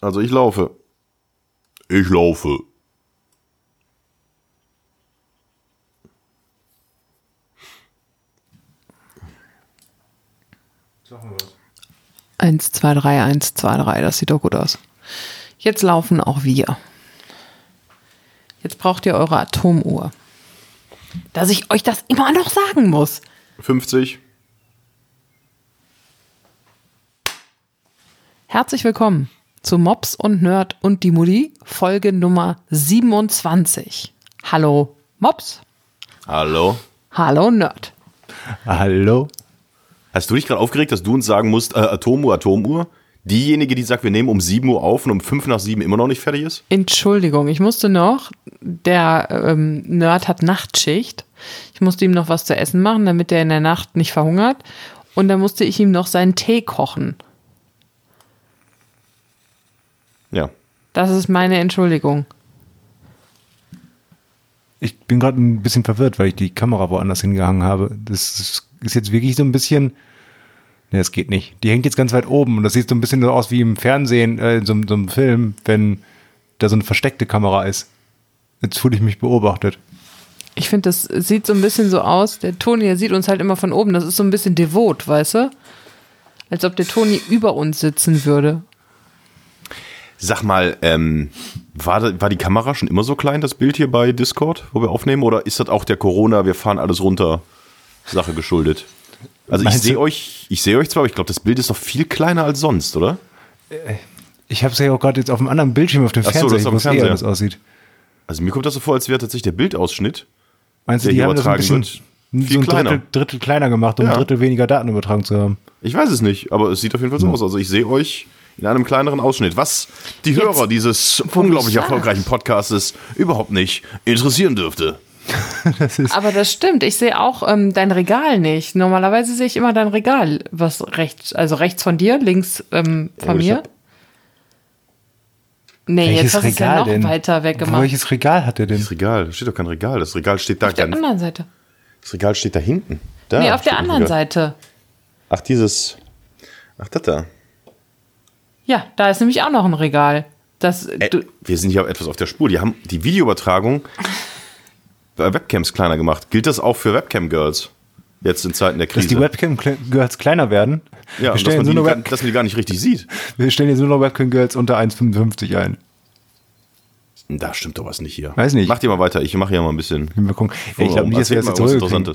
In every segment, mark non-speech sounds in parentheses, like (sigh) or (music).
Also ich laufe. Ich laufe. Eins, zwei, drei, eins, zwei, drei. Das sieht doch gut aus. Jetzt laufen auch wir. Jetzt braucht ihr eure Atomuhr. Dass ich euch das immer noch sagen muss. 50. Herzlich willkommen zu Mops und Nerd und die Mutti, Folge Nummer 27. Hallo Mops. Hallo. Hallo Nerd. Hallo? Hast du dich gerade aufgeregt, dass du uns sagen musst, äh, Atomuhr, Atomuhr? Diejenige, die sagt, wir nehmen um 7 Uhr auf und um 5 nach 7 immer noch nicht fertig ist? Entschuldigung, ich musste noch, der ähm, Nerd hat Nachtschicht. Ich musste ihm noch was zu essen machen, damit er in der Nacht nicht verhungert. Und dann musste ich ihm noch seinen Tee kochen. Ja. Das ist meine Entschuldigung. Ich bin gerade ein bisschen verwirrt, weil ich die Kamera woanders hingehangen habe. Das ist jetzt wirklich so ein bisschen. Ne, es geht nicht. Die hängt jetzt ganz weit oben und das sieht so ein bisschen so aus wie im Fernsehen, äh, in so, so einem Film, wenn da so eine versteckte Kamera ist. Jetzt fühle ich mich beobachtet. Ich finde, das sieht so ein bisschen so aus. Der Toni, der sieht uns halt immer von oben. Das ist so ein bisschen devot, weißt du? Als ob der Toni über uns sitzen würde. Sag mal, ähm, war, war die Kamera schon immer so klein, das Bild hier bei Discord, wo wir aufnehmen? Oder ist das auch der Corona, wir fahren alles runter Sache geschuldet? Also ich Meinst sehe du- euch, ich sehe euch zwar, aber ich glaube, das Bild ist doch viel kleiner als sonst, oder? Ich habe es ja auch gerade jetzt auf dem anderen Bildschirm auf dem Ach so, Fernseher, das auf dem eher Fernseher. anders aussieht. Also mir kommt das so vor, als wäre tatsächlich der Bildausschnitt. Meinst du, die haben das ein bisschen wird, viel so ein kleiner. Drittel, Drittel kleiner gemacht, um Ja. ein Drittel weniger Daten übertragen zu haben? Ich weiß es nicht, aber es sieht auf jeden Fall so aus. Also ich sehe euch in einem kleineren Ausschnitt, was die Jetzt, Hörer dieses unglaublich erfolgreichen Podcastes überhaupt nicht interessieren dürfte. (laughs) Aber das stimmt. Ich sehe auch ähm, dein Regal nicht. Normalerweise sehe ich immer dein Regal, was rechts, also rechts von dir, links ähm, von Oh, mir. Nee, jetzt hast du es ja noch denn? weiter weggemacht. Welches Regal hat er denn? Das Regal, da steht doch kein Regal. Das Regal steht da. Auf der gar- anderen Seite. Das Regal steht da hinten. Da nee, auf der anderen. Seite. Ach, dieses. Ach, das da. Ja, da ist nämlich auch noch ein Regal. Das, Äh, wir sind hier etwas auf der Spur. Die haben die Videoübertragung bei Webcams kleiner gemacht. Gilt das auch für Webcam-Girls? Jetzt in Zeiten der Dass Krise. die Webcam-Girls kleiner werden? ja, wir, und dass stellen man, jetzt die, nur Web dass man die gar nicht richtig sieht. wir stellen jetzt nur noch Webcam-Girls unter 1,55 ein. Da stimmt doch was nicht hier. Weiß nicht. Macht ihr mal weiter. Ich mache hier mal ein bisschen. Mal gucken. Ja, ich glaube nicht, dass wir Erzählt das mal jetzt zurückkriegen.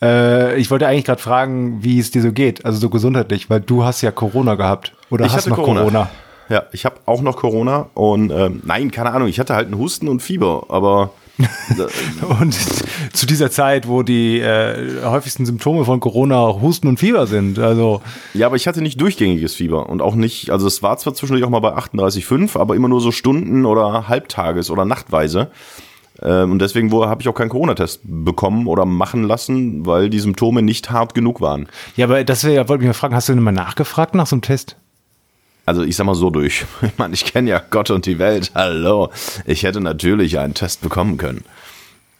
Äh, ich wollte eigentlich gerade fragen, wie es dir so geht, also so gesundheitlich, weil du hast ja Corona gehabt. Oder Ich hast noch Corona. Corona. Ja, ich habe auch noch Corona und ähm, nein, keine Ahnung, ich hatte halt einen Husten und Fieber, aber (laughs) Und zu dieser Zeit, wo die äh, häufigsten Symptome von Corona auch Husten und Fieber sind. Also ja, aber ich hatte nicht durchgängiges Fieber und auch nicht, also es war zwar zwischendurch auch mal bei 38,5, aber immer nur so Stunden oder Halbtages oder Nachtweise. Ähm, und deswegen habe ich auch keinen Corona-Test bekommen oder machen lassen, weil die Symptome nicht hart genug waren. Ja, aber das wär, wollte ich mal fragen, hast du denn mal nachgefragt nach so einem Test? Also ich sag mal so durch. (laughs) Ich meine, ich kenne ja Gott und die Welt. Hallo. Ich hätte natürlich einen Test bekommen können.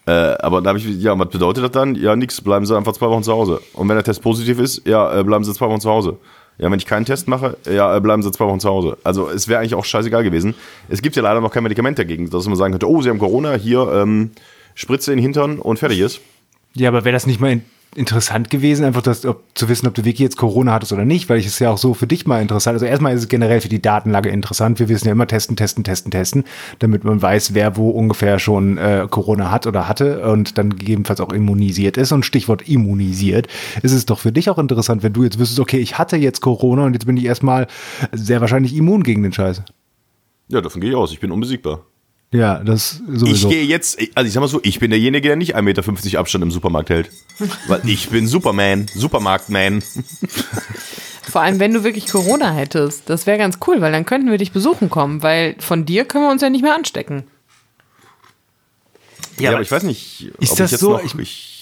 Äh, aber da habe ich, ja, was bedeutet das dann? Ja, nix, bleiben Sie einfach zwei Wochen zu Hause. Und wenn der Test positiv ist, ja, äh, bleiben Sie zwei Wochen zu Hause. Ja, wenn ich keinen Test mache, ja, äh, bleiben Sie zwei Wochen zu Hause. Also es wäre eigentlich auch scheißegal gewesen. Es gibt ja leider noch kein Medikament dagegen, dass man sagen könnte, oh, Sie haben Corona, hier, ähm, Spritze in den Hintern und fertig ist. Ja, aber wäre das nicht mal in, interessant gewesen, einfach das, ob, zu wissen, ob du wirklich jetzt Corona hattest oder nicht, weil ich es ja auch so für dich mal interessant. Also erstmal ist es generell für die Datenlage interessant. Wir wissen ja immer testen, testen, testen, testen, damit man weiß, wer wo ungefähr schon äh, Corona hat oder hatte und dann gegebenenfalls auch immunisiert ist. Und Stichwort immunisiert ist es doch für dich auch interessant, wenn du jetzt wüsstest, okay, ich hatte jetzt Corona und jetzt bin ich erstmal sehr wahrscheinlich immun gegen den Scheiß. Ja, davon gehe ich aus. Ich bin unbesiegbar. Ja, das Ich sowieso. gehe jetzt, also ich sag mal so, ich bin derjenige, der nicht 1,50 Meter Abstand im Supermarkt hält. Weil ich bin Superman, Supermarktman. (laughs) vor allem, wenn du wirklich Corona hättest, das wäre ganz cool, weil dann könnten wir dich besuchen kommen, weil von dir können wir uns ja nicht mehr anstecken. Ja, aber ich weiß nicht, Ist ob das ich jetzt so? noch, Ich- ich,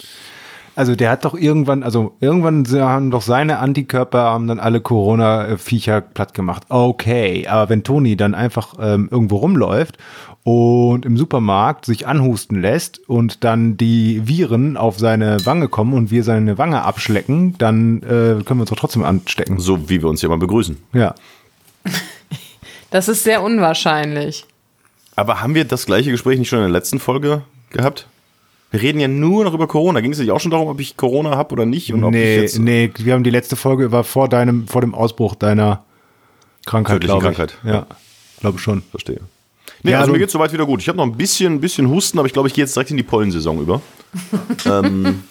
Also der hat doch irgendwann, also irgendwann haben doch seine Antikörper haben dann alle Corona-Viecher platt gemacht. Okay, aber wenn Toni dann einfach ähm, irgendwo rumläuft und im Supermarkt sich anhusten lässt und dann die Viren auf seine Wange kommen und wir seine Wange abschlecken, dann äh, können wir uns doch trotzdem anstecken. so wie wir uns ja mal begrüßen. Ja. (laughs) Das ist sehr unwahrscheinlich. Aber haben wir das gleiche Gespräch nicht schon in der letzten Folge gehabt? Wir reden ja nur noch über Corona. Ging es nicht auch schon darum, ob ich Corona habe oder nicht? Und ob ich Nee, jetzt nee, wir haben die letzte Folge war vor deinem, vor dem Ausbruch deiner Krankheit, Tödlichen glaube ich. Krankheit. Ja, glaube schon. verstehe. Nee, Ja, also mir geht's soweit wieder gut. Ich habe noch ein bisschen, ein bisschen Husten, aber ich glaube, ich gehe jetzt direkt in die Pollensaison über. (laughs) ähm,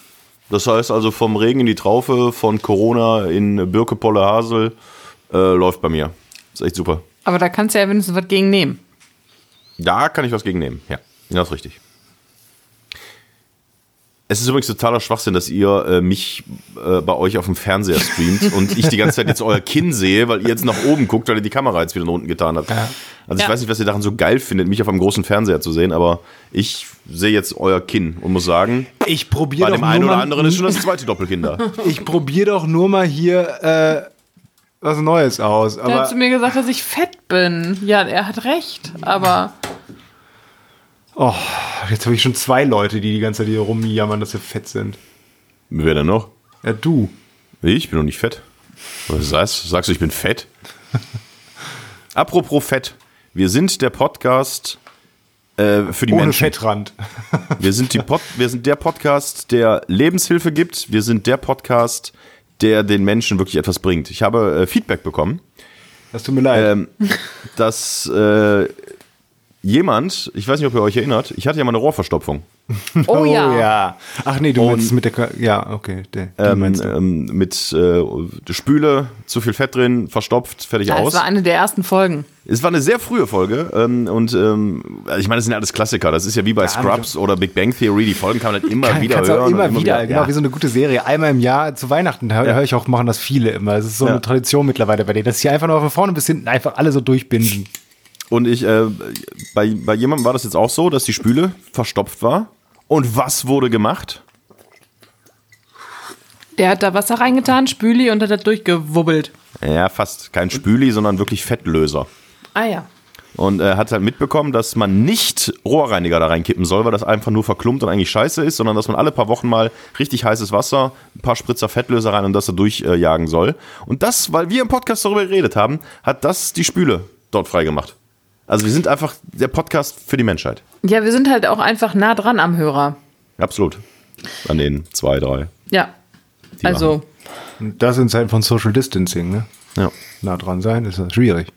das heißt also vom Regen in die Traufe, von Corona in Birke, Polle, Hasel, äh, läuft bei mir. Ist echt super. Aber da kannst du ja wenigstens was gegen nehmen. Da kann ich was gegen nehmen. Ja, ja ist richtig. Es ist übrigens totaler Schwachsinn, dass ihr äh, mich äh, bei euch auf dem Fernseher streamt (laughs) und ich die ganze Zeit jetzt euer Kinn sehe, weil ihr jetzt nach oben guckt, weil ihr die Kamera jetzt wieder nach unten getan habt. Also ich Ja. weiß nicht, was ihr daran so geil findet, mich auf einem großen Fernseher zu sehen, aber ich sehe jetzt euer Kinn und muss sagen, Ich probiere bei doch dem einen oder anderen ist schon das zweite Doppelkind da. (laughs) Ich probiere doch nur mal hier äh, was Neues aus. Der hat Aber zu mir gesagt, dass ich fett bin. Ja, er hat recht. Aber oh, jetzt habe ich schon zwei Leute, die die ganze Zeit hier rumjammern, dass sie fett sind. Wer denn noch? Ja, du. Ich bin doch nicht fett. Was heißt? Sagst du, ich bin fett? (laughs) Apropos Fett. Wir sind der Podcast äh, für die Ohne Menschen. Fettrand. (laughs) Wir sind, die Pod wir sind der Podcast, der Lebenshilfe gibt. Wir sind der Podcast, der den Menschen wirklich etwas bringt. Ich habe äh, Feedback bekommen, Das tut mir leid. ähm, (laughs) dass äh, jemand, ich weiß nicht, ob ihr euch erinnert, ich hatte ja mal eine Rohrverstopfung. (laughs) oh, ja. Ach nee, du Und- meinst es mit der. Ja, okay. Der, die Ähm, ähm, mit äh, Spüle, zu viel Fett drin, verstopft, fertig Das aus. war eine der ersten Folgen. Es war eine sehr frühe Folge ähm, und ähm, also ich meine, das sind ja alles Klassiker. Das ist ja wie bei Scrubs oder Big Bang Theory. Die Folgen kann man halt (laughs) immer Kann, wieder hören. auch und immer wieder, genau ja. wie so eine gute Serie. Einmal im Jahr zu Weihnachten höre Ja. hör ich auch, machen das viele immer. Es ist so Ja. eine Tradition mittlerweile bei denen, dass sie einfach nur von vorne bis hinten einfach alle so durchbinden. Und ich, äh, bei, bei jemandem war das jetzt auch so, dass die Spüle verstopft war. Und was wurde gemacht? Der hat da Wasser reingetan, Spüli und hat das durchgewubbelt. Ja, fast kein Spüli, sondern wirklich Fettlöser. Ah ja. Und er hat halt mitbekommen, dass man nicht Rohrreiniger da reinkippen soll, weil das einfach nur verklumpt und eigentlich scheiße ist, sondern dass man alle paar Wochen mal richtig heißes Wasser, ein paar Spritzer Fettlöser rein und das da durchjagen soll. Und das, weil wir im Podcast darüber geredet haben, hat das die Spüle dort freigemacht. Also wir sind einfach der Podcast für die Menschheit. Ja, wir sind halt auch einfach nah dran am Hörer. Absolut. An den zwei, drei. Ja. Die Also, Und das in Zeiten von Social Distancing, ne? Ja. Nah dran sein, ist schwierig.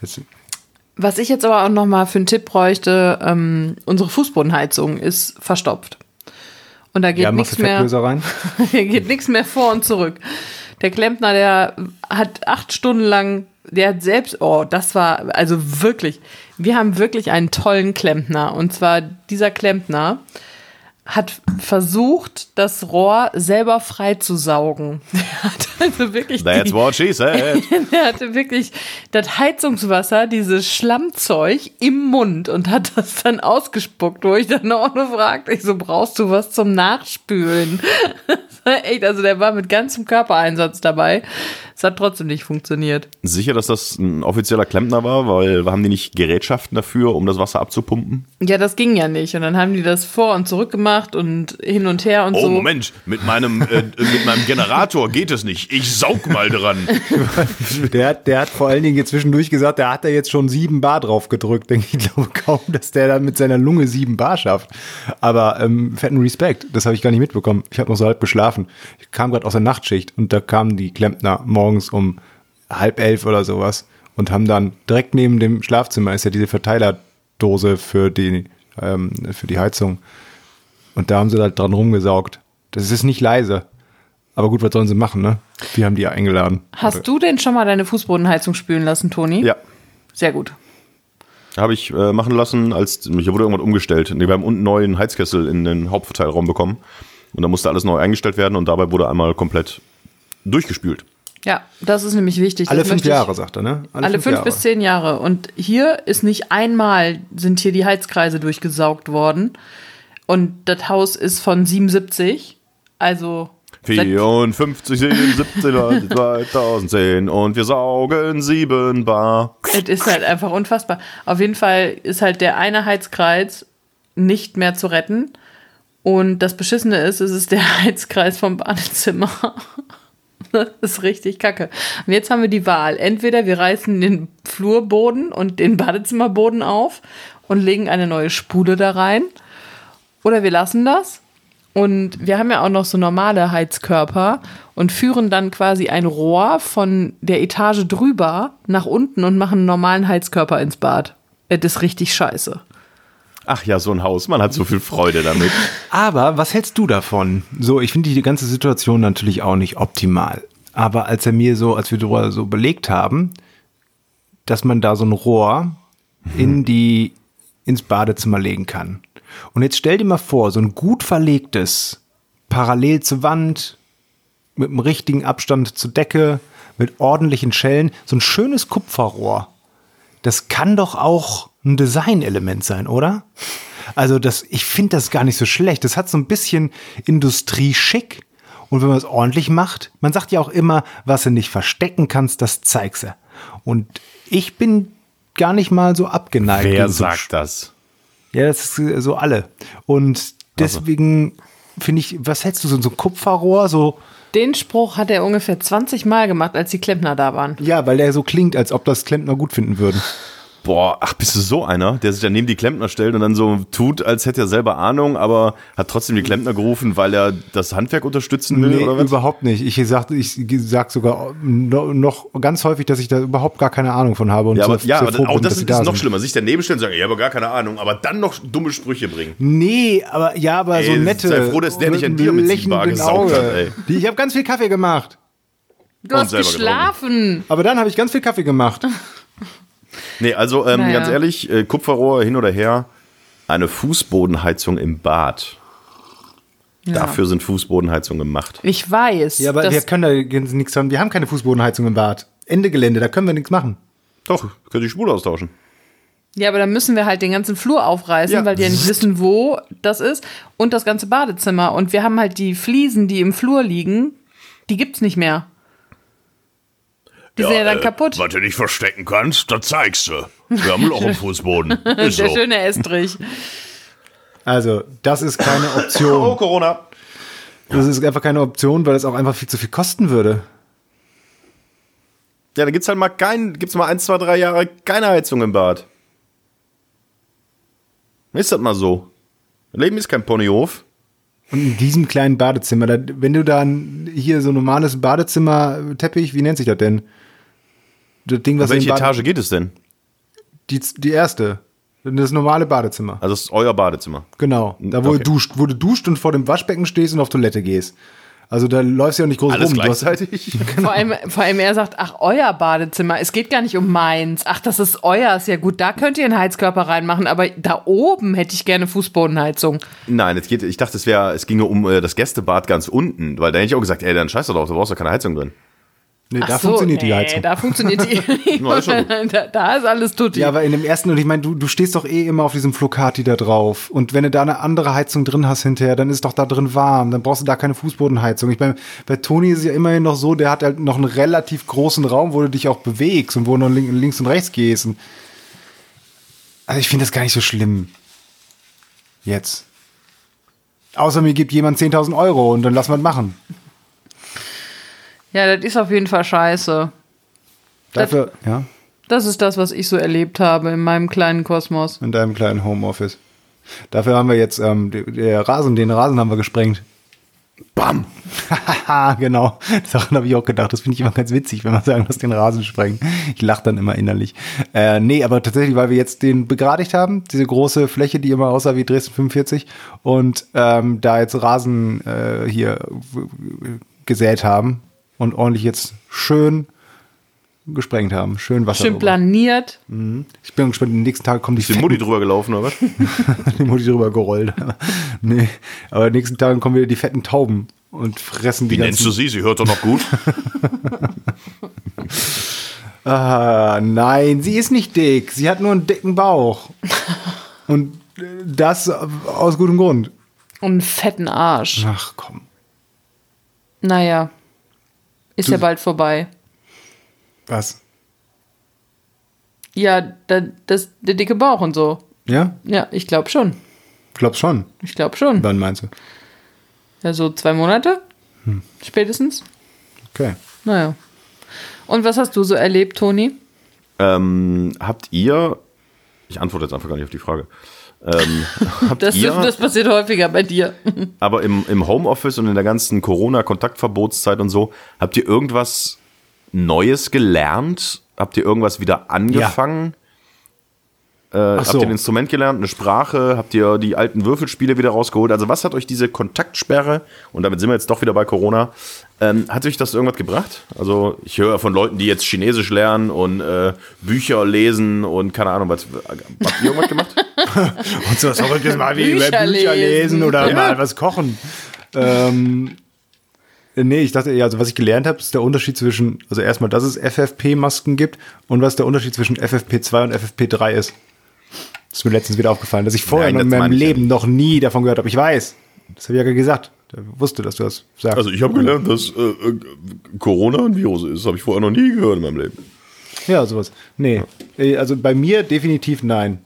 Jetzt, was ich jetzt aber auch noch mal für einen Tipp bräuchte, ähm, unsere Fußbodenheizung ist verstopft. Und da geht ja, nichts mehr. Rein? (laughs) Hier geht nichts mehr vor und zurück. Der Klempner, der hat acht Stunden lang, der hat selbst, oh, das war, also wirklich, wir haben wirklich einen tollen Klempner. Und zwar dieser Klempner hat versucht, das Rohr selber freizusaugen. (laughs) Der hat also wirklich That's die, what she said. (laughs) der hatte wirklich das Heizungswasser, dieses Schlammzeug im Mund und hat das dann ausgespuckt, wo ich dann auch nur fragte, ich so, brauchst du was zum Nachspülen? Echt, also der war mit ganzem Körpereinsatz dabei. Es hat trotzdem nicht funktioniert. Sicher, dass das ein offizieller Klempner war, weil haben die nicht Gerätschaften dafür, um das Wasser abzupumpen? Ja, das ging ja nicht. Und dann haben die das vor und zurück gemacht und hin und her und Oh, so. Moment, mit meinem, äh, mit meinem Generator geht es nicht. Ich saug mal dran. (laughs) Der, hat- der hat vor allen Dingen jetzt zwischendurch gesagt, der hat da jetzt schon sieben Bar drauf gedrückt. Denke ich glaube kaum, dass der da mit seiner Lunge sieben Bar schafft. Aber ähm, fetten Respekt, das habe ich gar nicht mitbekommen. Ich habe noch so halb geschlafen. Ich kam gerade aus der Nachtschicht und da kamen die Klempner morgens um halb elf oder sowas und haben dann direkt neben dem Schlafzimmer ist ja diese Verteilerdose für die, ähm, für die Heizung. Und da haben sie halt dran rumgesaugt. Das ist nicht leise. Aber gut, was sollen sie machen, ne? Wir haben die ja eingeladen. Hast du denn schon mal deine Fußbodenheizung spülen lassen, Toni? Ja, Sehr gut. habe ich äh, machen lassen, als hier wurde irgendwas umgestellt. Nee, Wir haben unten einen neuen Heizkessel in den Hauptverteilraum bekommen. Und da musste alles neu eingestellt werden und dabei wurde einmal komplett durchgespült. Ja, das ist nämlich wichtig. Alle Das fünf möchte ich- Jahre, sagt er, ne? Alle fünf bis zehn Jahre. Und hier ist nicht einmal sind hier die Heizkreise durchgesaugt worden. Und das Haus ist von 77. Also. seit- 54, 17, 2010 und wir saugen sieben Bar. Es ist halt einfach unfassbar. Auf jeden Fall ist halt der eine Heizkreis nicht mehr zu retten. Und das Beschissene ist, es ist der (laughs) Heizkreis vom Badezimmer. (laughs) Das ist richtig kacke. Und jetzt haben wir die Wahl. Entweder wir reißen den Flurboden und den Badezimmerboden auf und legen eine neue Spule da rein. Oder wir lassen das. Und wir haben ja auch noch so normale Heizkörper und führen dann quasi ein Rohr von der Etage drüber nach unten und machen einen normalen Heizkörper ins Bad. Das ist richtig scheiße. Ach ja, so ein Haus, man hat so viel Freude damit. (laughs) Aber was hältst du davon? So, ich finde die ganze Situation natürlich auch nicht optimal. Aber als er mir so, als wir darüber so belegt haben, dass man da so ein Rohr in die, ins Badezimmer legen kann. Und jetzt stell dir mal vor, so ein gut verlegtes, parallel zur Wand, mit dem richtigen Abstand zur Decke, mit ordentlichen Schellen, so ein schönes Kupferrohr. Das kann doch auch ein Designelement sein, oder? Also das, ich finde das gar nicht so schlecht. Das hat so ein bisschen Industrieschick. Und wenn man es ordentlich macht, man sagt ja auch immer, was du nicht verstecken kannst, das zeigst du. Und ich bin gar nicht mal so abgeneigt. Wer sagt das? Ja, das ist äh, so alle. Und deswegen finde ich, was hältst du so, so ein Kupferrohr, so, Den Spruch hat er ungefähr 20 Mal gemacht, als die Klempner da waren. ja, weil der so klingt, als ob das Klempner gut finden würden. Boah, ach, bist du so einer, der sich dann neben die Klempner stellt und dann so tut, als hätte er selber Ahnung, aber hat trotzdem die Klempner gerufen, weil er das Handwerk unterstützen will, Nee, oder was? überhaupt nicht. Ich sag, ich sag sogar no- noch ganz häufig, dass ich da überhaupt gar keine Ahnung von habe. Und Ja, aber, sehr- ja, sehr aber froh auch bin, das dass sie ist, ist da noch sind. schlimmer. Sich daneben stellen und sagen, ich habe gar keine Ahnung, aber dann noch dumme Sprüche bringen. Nee, aber ja, aber so Ey, nette. sei froh, dass der nicht an dir mit lächelnden Ziehbar gesaugt hat, ey. Ich habe ganz viel Kaffee gemacht. Du hast geschlafen. Aber dann habe ich ganz viel Kaffee gemacht. Nee, also ähm, Naja. ganz ehrlich, äh, Kupferrohr hin oder her, eine Fußbodenheizung im Bad. Dafür sind Fußbodenheizungen gemacht. Ich weiß. Ja, aber wir können da nichts haben. Wir haben keine Fußbodenheizung im Bad. Ende Gelände, da können wir nichts machen. Doch, können die Spule austauschen. Ja, aber dann müssen wir halt den ganzen Flur aufreißen, Ja. weil die ja nicht wissen, wo das ist. Und das ganze Badezimmer. Und wir haben halt die Fliesen, die im Flur liegen, die gibt's nicht mehr. Die sind ja dann kaputt. äh, Was du nicht verstecken kannst, das zeigst du. Wir haben ein Loch im (laughs) Fußboden. Ist Der so. schöne Estrich. Also, das ist keine Oh, Option. Corona. Das ist einfach keine Option, weil es auch einfach viel zu viel kosten würde. Ja, dann gibt's halt mal kein, gibt's mal ein, zwei, drei Jahre keine Heizung im Bad. Ist das mal so? Leben ist kein Ponyhof. Und in diesem kleinen Badezimmer, da, wenn du dann hier so ein normales Badezimmer-Teppich, wie nennt sich das denn? Das Ding, was Welche Etage geht es denn? Die, die erste. Das normale Badezimmer. Also, das ist euer Badezimmer. Genau. Da, wo, Okay. du duscht, wo du duscht und vor dem Waschbecken stehst und auf Toilette gehst. Also da läufst du ja nicht groß Alles rum. Du hast- (laughs) gleichzeitig? Vor allem, vor allem er sagt, ach, euer Badezimmer. Es geht gar nicht um meins. Ach, das ist euer. Ist ja gut, da könnt ihr einen Heizkörper reinmachen. Aber da oben hätte ich gerne Fußbodenheizung. Nein, es geht, ich dachte, es wäre, es ginge um äh, das Gästebad ganz unten, weil da hätte ich auch gesagt, ey, dann scheiß doch drauf, da brauchst du keine Heizung drin. Nee, Ach da so, funktioniert die nee, Heizung. Da funktioniert die. (laughs) (laughs) Ist da, da ist alles tutti. Ja, aber in dem ersten, und ich meine, du, du stehst doch eh immer auf diesem Flocati da drauf. Und wenn du da eine andere Heizung drin hast hinterher, dann ist doch da drin warm. Dann brauchst du da keine Fußbodenheizung. Ich meine, bei Toni ist es ja immerhin noch so, der hat halt noch einen relativ großen Raum, wo du dich auch bewegst und wo du noch link- links und rechts gehst. Und also ich finde das gar nicht so schlimm. Jetzt. Außer mir gibt jemand 10.000 Euro und dann lass mal machen. Ja, das ist auf jeden Fall scheiße. Dafür, ja, Das ist das, was ich so erlebt habe in meinem kleinen Kosmos. in deinem kleinen Homeoffice. Dafür haben wir jetzt, ähm, der Rasen, den Rasen haben wir gesprengt. Bam! Haha, (laughs) genau. Daran habe ich auch gedacht. Das finde ich immer ganz witzig, wenn man sagen, lass den Rasen sprengen. Ich lache dann immer innerlich. Äh, nee, aber tatsächlich, weil wir jetzt den begradigt haben, diese große Fläche, die immer aussah wie Dresden 45 und ähm, da jetzt Rasen äh, hier gesät haben und ordentlich jetzt schön gesprengt haben. Schön Wasser. Schön planiert. Ich bin gespannt, den nächsten Tag kommen die Ist die Mutti drüber gelaufen, oder was? (laughs) die Mutti drüber gerollt. (laughs) nee, aber nächsten Tagen kommen wieder die fetten Tauben und fressen die Wie nennst du sie? Sie hört doch noch gut. (laughs) Ah, nein, sie ist nicht dick. Sie hat nur einen dicken Bauch. und das aus gutem Grund. Und einen fetten Arsch. Ach komm. Naja. Ist ja bald vorbei. Was? Ja, da, das, der dicke Bauch und so. Ja? Ja, ich glaube schon. Glaubst schon. Ich glaube schon. Wann meinst du? Ja, so zwei Monate? Spätestens. Okay. Naja. Und was hast du so erlebt, Toni? Ähm, habt ihr, ich antworte jetzt einfach gar nicht auf die Frage, ähm, (laughs) habt Das, ihr, das passiert häufiger bei dir. (laughs) aber im, im Homeoffice und in der ganzen Corona-Kontaktverbotszeit und so, habt ihr irgendwas Neues gelernt? Habt ihr irgendwas wieder angefangen? Äh, habt so. ihr ein Instrument gelernt, eine Sprache? Habt ihr die alten Würfelspiele wieder rausgeholt? Also was hat euch diese Kontaktsperre, und damit sind wir jetzt doch wieder bei Corona, ähm, hat euch das irgendwas gebracht? Also ich höre von Leuten, die jetzt Chinesisch lernen und äh, Bücher lesen und keine Ahnung, was. Habt ihr irgendwas gemacht? (laughs) (laughs) Und so was Verrücktes mal wie Bücher über Bücher lesen, lesen. oder Ja. mal was kochen. Ähm, nee, ich dachte, ja, also was ich gelernt habe, ist der Unterschied zwischen, also erstmal, dass es FFP-Masken gibt und was der Unterschied zwischen FFP2 und FFP3 ist. Das ist mir letztens wieder aufgefallen, dass ich vorher Nein, in das meinem meine ich ja Leben noch nie davon gehört habe. Ich weiß. Das habe ich ja gesagt. Wusste, dass du das sagst. Also ich habe gelernt, dass äh, äh, Corona ein Virus ist. Habe ich vorher noch nie gehört in meinem Leben. ja, sowas. Nee. Äh, Also bei mir definitiv nein.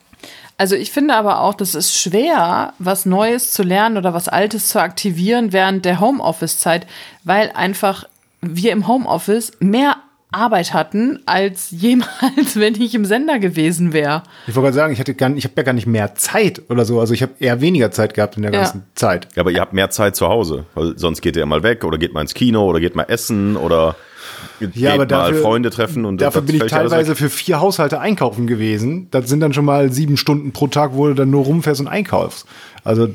Also ich finde aber auch, das ist schwer, was Neues zu lernen oder was Altes zu aktivieren während der Homeoffice-Zeit, weil einfach wir im Homeoffice mehr Arbeit hatten als (laughs) jemals, wenn ich im Sender gewesen wäre. Ich wollte gerade sagen, ich hatte gar, ich habe ja gar nicht mehr Zeit oder so. Also ich habe eher weniger Zeit gehabt in der Ja. ganzen Zeit. Ja, aber ihr habt mehr Zeit zu Hause. Weil sonst geht ihr ja mal weg oder geht mal ins Kino oder geht mal essen oder geht Ja, aber mal dafür- Freunde treffen. Und Dafür bin ich teilweise für vier Haushalte einkaufen gewesen. Das sind dann schon mal sieben Stunden pro Tag, wo du dann nur rumfährst und einkaufst. Also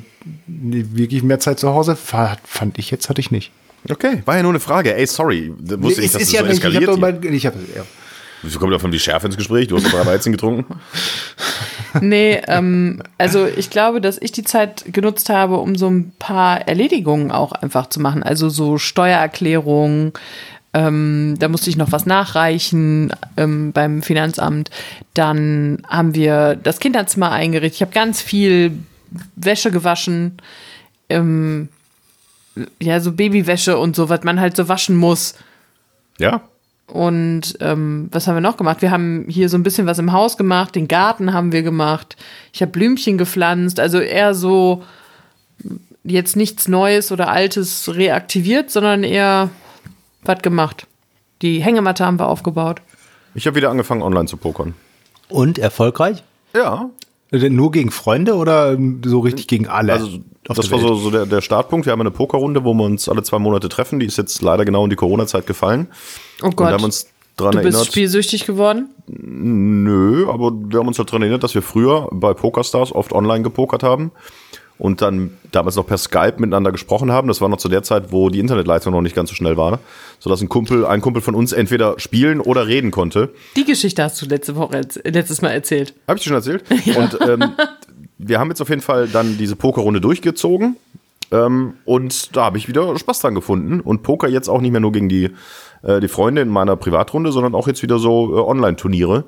wirklich mehr Zeit zu Hause fa- fand ich jetzt, hatte ich nicht. Okay, war ja nur eine Frage. Ey, sorry. Wusste ich, es dass das ja so nicht, ich eskaliert. hier. mal, ich hab, ja. Wieso kommt davon die Schärfe ins Gespräch? Du hast doch drei Weizen getrunken. (laughs) Nee, ähm, also ich glaube, dass ich die Zeit genutzt habe, um so ein paar Erledigungen auch einfach zu machen. Also so Steuererklärungen, ähm, da musste ich noch was nachreichen ähm, beim Finanzamt. Dann haben wir das Kinderzimmer eingerichtet. Ich habe ganz viel Wäsche gewaschen. Ähm, ja, so Babywäsche und so, was man halt so waschen muss. Ja? Und ähm, was haben wir noch gemacht? Wir haben hier so ein bisschen was im Haus gemacht, den Garten haben wir gemacht. Ich habe Blümchen gepflanzt, also eher so jetzt nichts Neues oder Altes reaktiviert, sondern eher was gemacht. Die Hängematte haben wir aufgebaut. Ich habe wieder angefangen, online zu pokern. Und erfolgreich? Ja. Äh, Nur gegen Freunde oder ähm, so richtig gegen alle? Also, auf das der war Welt? so, so der, der Startpunkt. Wir haben eine Pokerrunde, wo wir uns alle zwei Monate treffen. Die ist jetzt leider genau in die Corona-Zeit gefallen. Oh Und wir haben Gott, uns dran du bist erinnert. spielsüchtig geworden? Nö, aber wir haben uns halt daran erinnert, dass wir früher bei PokerStars oft online gepokert haben und dann damals noch per Skype miteinander gesprochen haben. Das war noch zu der Zeit, wo die Internetleitung noch nicht ganz so schnell war, sodass ein Kumpel, ein Kumpel von uns entweder spielen oder reden konnte. Die Geschichte hast du letzte Woche, letztes Mal erzählt. Habe ich dir schon erzählt? (laughs) Und ähm, wir haben jetzt auf jeden Fall dann diese Pokerrunde durchgezogen. Ähm, und da habe ich wieder Spaß dran gefunden. Und Poker jetzt auch nicht mehr nur gegen die, äh, die Freunde in meiner Privatrunde, sondern auch jetzt wieder so äh, Online-Turniere.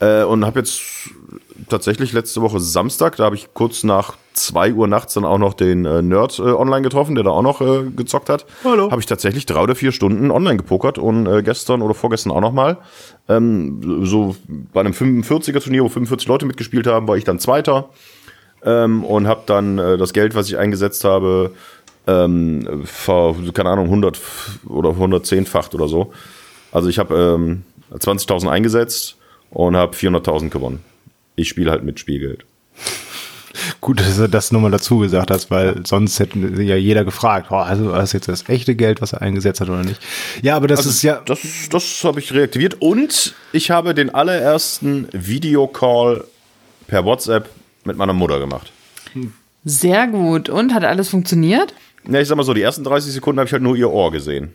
Äh, und habe jetzt tatsächlich letzte Woche Samstag, da habe ich kurz nach 2 Uhr nachts dann auch noch den äh, Nerd äh, online getroffen, der da auch noch äh, gezockt hat. Hallo. Habe ich tatsächlich drei oder vier Stunden online gepokert und äh, gestern oder vorgestern auch noch mal. Ähm, so bei einem 45er Turnier, wo 45 Leute mitgespielt haben, war ich dann Zweiter ähm, und habe dann äh, das Geld, was ich eingesetzt habe, ähm, ver, keine Ahnung, 100 oder 110-facht oder so. Also ich habe ähm, 20.000 eingesetzt und habe 400.000 gewonnen. Ich spiele halt mit Spielgeld. Gut, dass du das nochmal dazu gesagt hast, weil sonst hätte ja jeder gefragt, oh, also war das jetzt das echte Geld, was er eingesetzt hat oder nicht. Ja, aber das ist ja, Das, das habe ich reaktiviert und ich habe den allerersten Videocall per WhatsApp mit meiner Mutter gemacht. Sehr gut. Und hat alles funktioniert? Ja, ich sag mal so, die ersten 30 Sekunden habe ich halt nur ihr Ohr gesehen.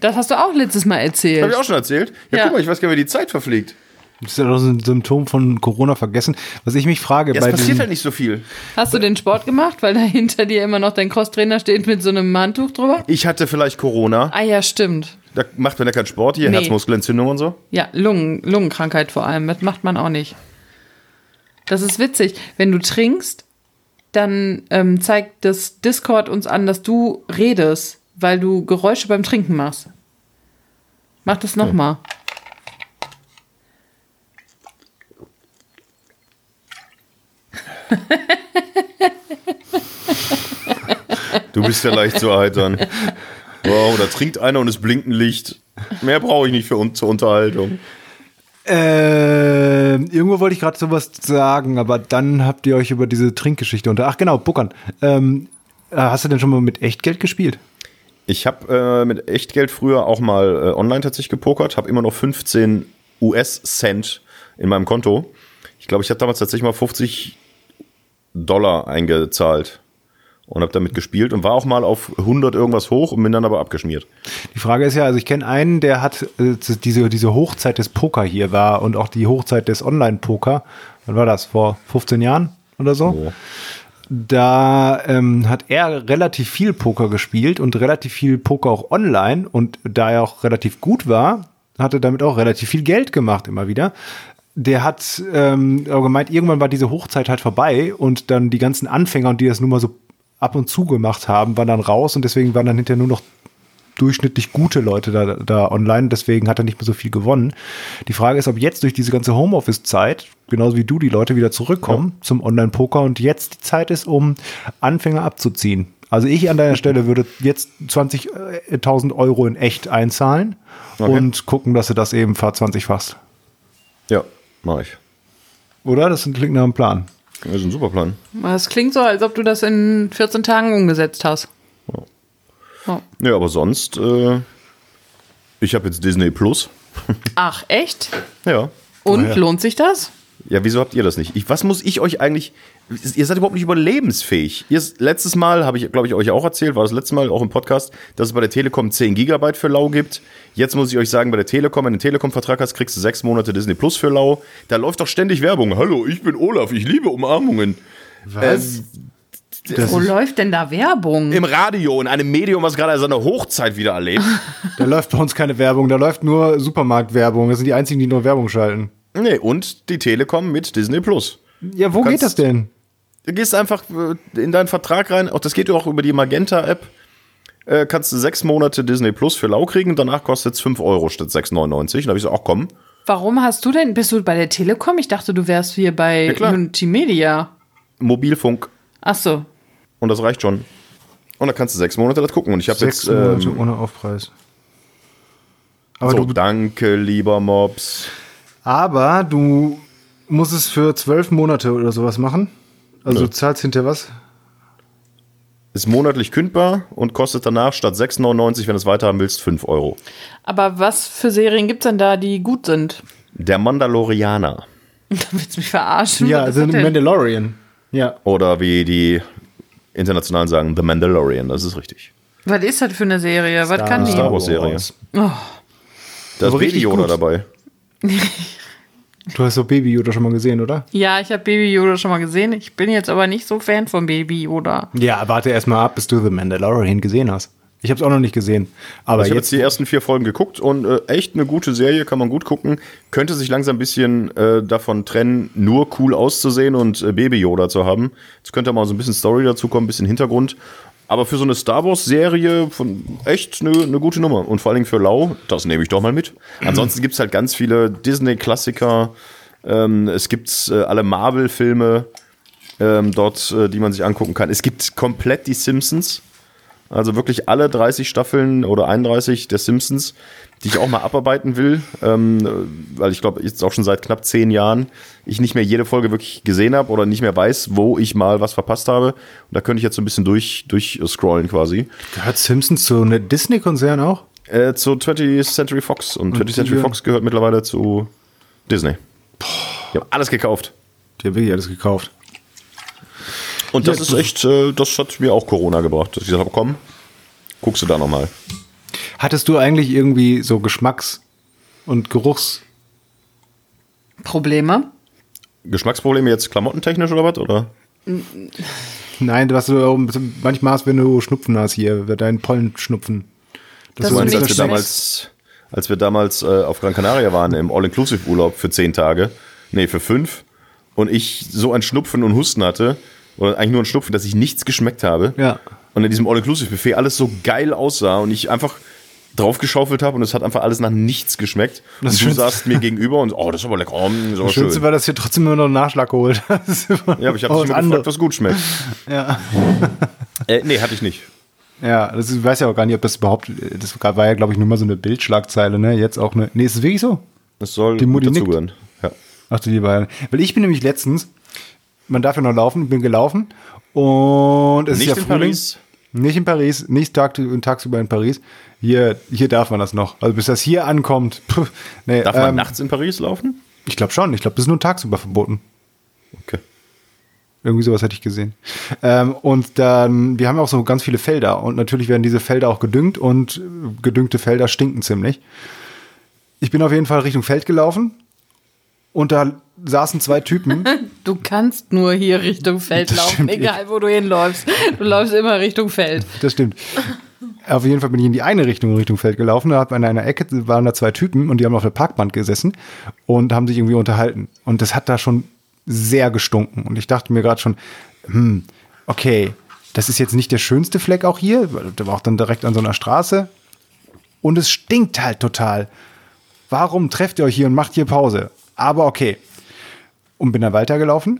Das hast du auch letztes Mal erzählt. Habe ich auch schon erzählt? Ja, Ja. guck mal, ich weiß gar nicht, wie die Zeit verfliegt. Das ist ja doch so ein Symptom von Corona vergessen. Was ich mich frage, Ja, es passiert halt nicht so viel. Hast du den Sport gemacht, weil da hinter dir immer noch dein Crosstrainer steht mit so einem Handtuch drüber? Ich hatte vielleicht Corona. Ah ja, stimmt. Da macht man ja keinen Sport hier, Nee. Herzmuskelentzündung und so. Ja, Lungen, Lungenkrankheit vor allem. Das macht man auch nicht. Das ist witzig. Wenn du trinkst, dann ähm, zeigt das Discord uns an, dass du redest, weil du Geräusche beim Trinken machst. Mach das nochmal. Du bist ja leicht zu erheitern. Wow, da trinkt einer und es blinkt ein Licht. Mehr brauche ich nicht für un zur Unterhaltung. Äh, irgendwo wollte ich gerade sowas sagen, aber dann habt ihr euch über diese Trinkgeschichte unter. Ach genau, Puckern. Ähm, äh, hast du denn schon mal mit Echtgeld gespielt? Ich habe äh, mit Echtgeld früher auch mal äh, online tatsächlich gepokert, habe immer noch 15 US-Cent in meinem Konto. Ich glaube, ich habe damals tatsächlich mal 50 Dollar eingezahlt und habe damit gespielt und war auch mal auf 100 irgendwas hoch und bin dann aber abgeschmiert. Die Frage ist ja, also ich kenne einen, der hat äh, diese, diese Hochzeit des Poker hier war und auch die Hochzeit des Online-Poker. Wann war das? Vor 15 Jahren oder so? So. Da ähm, hat er relativ viel Poker gespielt und relativ viel Poker auch online und da er auch relativ gut war, hat er damit auch relativ viel Geld gemacht immer wieder. Der hat ähm, aber gemeint, irgendwann war diese Hochzeit halt vorbei und dann die ganzen Anfänger und die das nur mal so ab und zu gemacht haben, waren dann raus und deswegen waren dann hinterher nur noch durchschnittlich gute Leute da, da online, deswegen hat er nicht mehr so viel gewonnen. Die Frage ist, ob jetzt durch diese ganze Homeoffice-Zeit, genauso wie du, die Leute wieder zurückkommen zum Online-Poker und jetzt die Zeit ist, um Anfänger abzuziehen. Also ich an deiner Stelle würde jetzt 20.000 Euro in echt einzahlen Okay. und gucken, dass du das eben verzwanzigfachst. fast. Ja, mache ich. Oder? Das klingt nach einem Plan. Das ist ein super Plan. Es klingt so, als ob du das in 14 Tagen umgesetzt hast. Oh. Ja, aber sonst, äh, ich habe jetzt Disney Plus. (laughs) Ach, echt? Ja. Und ja. lohnt sich das? Ja, wieso habt ihr das nicht? Ich, was muss ich euch eigentlich. Ihr seid überhaupt nicht überlebensfähig. Ihr, letztes Mal, habe ich, glaube ich, euch auch erzählt, war das letzte Mal auch im Podcast, dass es bei der Telekom 10 Gigabyte für lau gibt. Jetzt muss ich euch sagen, bei der Telekom, wenn du einen Telekom-Vertrag hast, kriegst du sechs Monate Disney Plus für lau. Da läuft doch ständig Werbung. Hallo, ich bin Olaf, ich liebe Umarmungen. Was? Das Wo läuft denn da Werbung? Im Radio, in einem Medium, was gerade seine Hochzeit wieder erlebt. (laughs) da läuft bei uns keine Werbung, da läuft nur Supermarktwerbung. Das sind die einzigen, die nur Werbung schalten. nee, und die Telekom mit Disney Plus. Ja, wo geht das denn? Du gehst einfach äh, in deinen Vertrag rein, auch das geht auch über die Magenta-App. Äh, kannst du sechs Monate Disney Plus für lau kriegen, danach kostet es 5 Euro statt 6,99. Und da habe ich so, ach komm, Warum hast du denn, bist du bei der Telekom? Ich dachte, du wärst hier bei Ja, klar. Unity Media. Mobilfunk Ach so. und das reicht schon. Und dann kannst du sechs Monate das gucken. Und ich habe Sechs jetzt. Monate Ähm, ohne Aufpreis. Aber, so, du, danke, lieber Mobs. aber du musst es für zwölf Monate oder sowas machen. Also Nö. du zahlst hinter was? Ist monatlich kündbar und kostet danach statt 6,99, wenn du es weiterhaben willst, 5 Euro. Aber was für Serien gibt's denn da, die gut sind? Der Mandalorianer. (laughs) Willst du mich verarschen? Ja, Was also denn? Mandalorian. Ja. Oder wie die Internationalen sagen, The Mandalorian. Das ist richtig. Was ist das für eine Serie? Was Star- kann die? Star Wars Serie. Oh, Da ist Baby Yoda dabei. (laughs) Du hast so Baby Yoda schon mal gesehen, oder? ja, ich habe Baby Yoda schon mal gesehen. Ich bin jetzt aber nicht so Fan von Baby Yoda. Ja, warte erst mal ab, bis du The Mandalorian gesehen hast. Ich habe es auch noch nicht gesehen. Aber ich habe jetzt jetzt die ersten vier Folgen geguckt und äh, echt eine gute Serie, kann man gut gucken. Könnte sich langsam ein bisschen äh, davon trennen, nur cool auszusehen und äh, Baby Yoda zu haben. Jetzt könnte mal so ein bisschen Story dazu kommen, ein bisschen Hintergrund. Aber für so eine Star Wars Serie von echt eine eine gute Nummer. Und vor allen Dingen für Lau, das nehme ich doch mal mit. Ansonsten gibt es halt ganz viele Disney-Klassiker. Ähm, es gibt äh, alle Marvel-Filme ähm, dort, äh, die man sich angucken kann. Es gibt komplett die Simpsons. Also wirklich alle 30 Staffeln oder 31 der Simpsons, die ich auch mal abarbeiten will, ähm, weil ich glaube, jetzt auch schon seit knapp zehn Jahren ich nicht mehr jede Folge wirklich gesehen habe oder nicht mehr weiß, wo ich mal was verpasst habe. Und da könnte ich jetzt so ein bisschen durch, durch scrollen quasi. gehört Simpsons zu einer Disney-Konzern auch? Äh, zu 20th Century Fox. Und 20th Century die- Fox gehört mittlerweile zu Disney. Ich habe alles gekauft. Die haben wirklich alles gekauft. Und das Ja, ist echt, äh, das hat mir auch Corona gebracht. Dass ich gesagt habe, komm, guckst du da nochmal. Hattest du eigentlich irgendwie so Geschmacks- und Geruchs... Probleme? Geschmacksprobleme jetzt klamottentechnisch oder was? Oder? Nein, was du manchmal hast, wenn du Schnupfen hast hier, deinen Pollenschnupfen. Das Du du meinst, nicht als wir damals, als wir damals äh, auf Gran Canaria waren, im All-Inclusive-Urlaub für zehn Tage, nee, für fünf, und ich so ein Schnupfen und Husten hatte, oder eigentlich nur ein Schnupfen, dass ich nichts geschmeckt habe. Ja. Und in diesem All-Inclusive-Buffet alles so geil aussah und ich einfach draufgeschaufelt habe und es hat einfach alles nach nichts geschmeckt. Das und du saßt mir gegenüber und oh, das ist aber lecker, oh, das Das Schönste schön. war, dass ihr trotzdem immer noch einen Nachschlag geholt hast. Ja, aber ich habe Oh, dich nur gefragt, was gut schmeckt. Ja. Äh, nee, hatte ich nicht. Ja, das ist, ich weiß ja auch gar nicht, ob das überhaupt, das war ja, glaube ich, nur mal so eine Bildschlagzeile, ne? Jetzt auch eine. Nee, ist es wirklich so? Das soll Die Mutti dazugehören. Ja. Ach du lieber. Weil ich bin nämlich letztens, man darf ja noch laufen, bin gelaufen und es Nicht ist ja in Frühling. Paris? Nicht in Paris, nicht tag, tagsüber in Paris. Hier, hier darf man das noch. Also bis das hier ankommt. (laughs) Puh, nee, Darf man ähm, nachts in Paris laufen? Ich glaube schon. Ich glaube, das ist nur tagsüber verboten. Okay. Irgendwie sowas hätte ich gesehen. Ähm, und dann, wir haben auch so ganz viele Felder und natürlich werden diese Felder auch gedüngt und äh, gedüngte Felder stinken ziemlich. Ich bin auf jeden Fall Richtung Feld gelaufen und da saßen zwei Typen. (laughs) Du kannst nur hier Richtung Feld Das laufen, egal wo du hinläufst. Du läufst immer Richtung Feld. Das stimmt. Auf jeden Fall bin ich in die eine Richtung, Richtung Feld gelaufen. Da hat an einer Ecke waren da zwei Typen und die haben auf der Parkbank gesessen und haben sich irgendwie unterhalten. Und das hat da schon sehr gestunken. Und ich dachte mir gerade schon, hm, okay, das ist jetzt nicht der schönste Fleck auch hier. weil Der war auch dann direkt an so einer Straße. Und es stinkt halt total. Warum trefft ihr euch hier und macht hier Pause? Aber okay. Und bin dann weitergelaufen.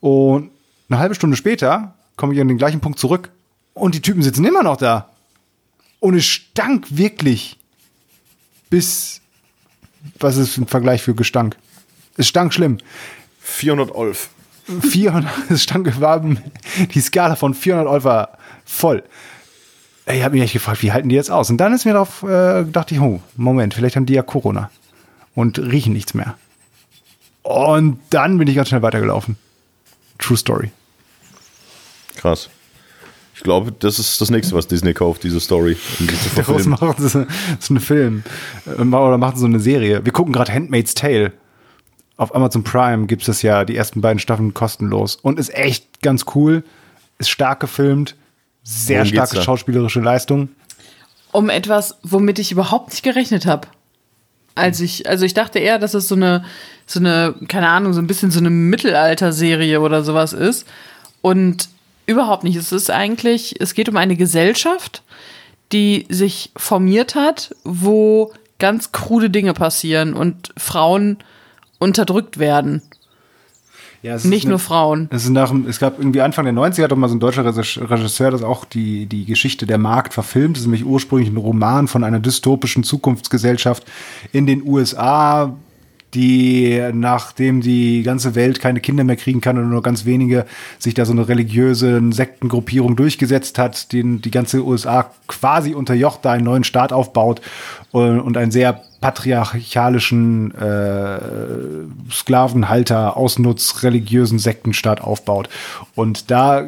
Und eine halbe Stunde später komme ich an den gleichen Punkt zurück. Und die Typen sitzen immer noch da. Und es stank wirklich. Bis. Was ist ein Vergleich für Gestank? Es stank schlimm. 400 Olf. 400, es stank, war, die Skala von 400 Euro war voll. Ich habe mich echt gefragt, wie halten die jetzt aus? Und dann ist mir darauf, äh, dachte ich, oh, Moment, vielleicht haben die ja Corona und riechen nichts mehr. Und dann bin ich ganz schnell weitergelaufen. True Story. Krass. Ich glaube, das ist das nächste, was Disney kauft, diese Story. Um die (laughs) Daraus machen sie so einen Film äh, oder machen so eine Serie. Wir gucken gerade Handmaid's Tale. Auf Amazon Prime gibt es das ja, die ersten beiden Staffeln kostenlos. Und ist echt ganz cool. Ist stark gefilmt. Sehr Worum starke schauspielerische Leistung. Um etwas, womit ich überhaupt nicht gerechnet habe. Als ich, also ich dachte eher, dass es so eine, so eine, keine Ahnung, so ein bisschen so eine Mittelalter-Serie oder sowas ist. Und überhaupt nicht. Es ist eigentlich, es geht um eine Gesellschaft, die sich formiert hat, wo ganz krude Dinge passieren und Frauen unterdrückt werden. Ja, Nicht ist nur eine- Frauen. Es, ist nach, es gab irgendwie Anfang der 90er hat doch mal so ein deutscher Regisseur Regisseur das auch die, die Geschichte der Markt verfilmt. Das ist nämlich ursprünglich ein Roman von einer dystopischen Zukunftsgesellschaft in den USA, die, nachdem die ganze Welt keine Kinder mehr kriegen kann oder nur ganz wenige, sich da so eine religiöse Sektengruppierung durchgesetzt hat, den die ganze USA quasi unterjocht, da einen neuen Staat aufbaut und, und einen sehr patriarchalischen äh, Sklavenhalter, Ausnutz, religiösen Sektenstaat aufbaut. Und da,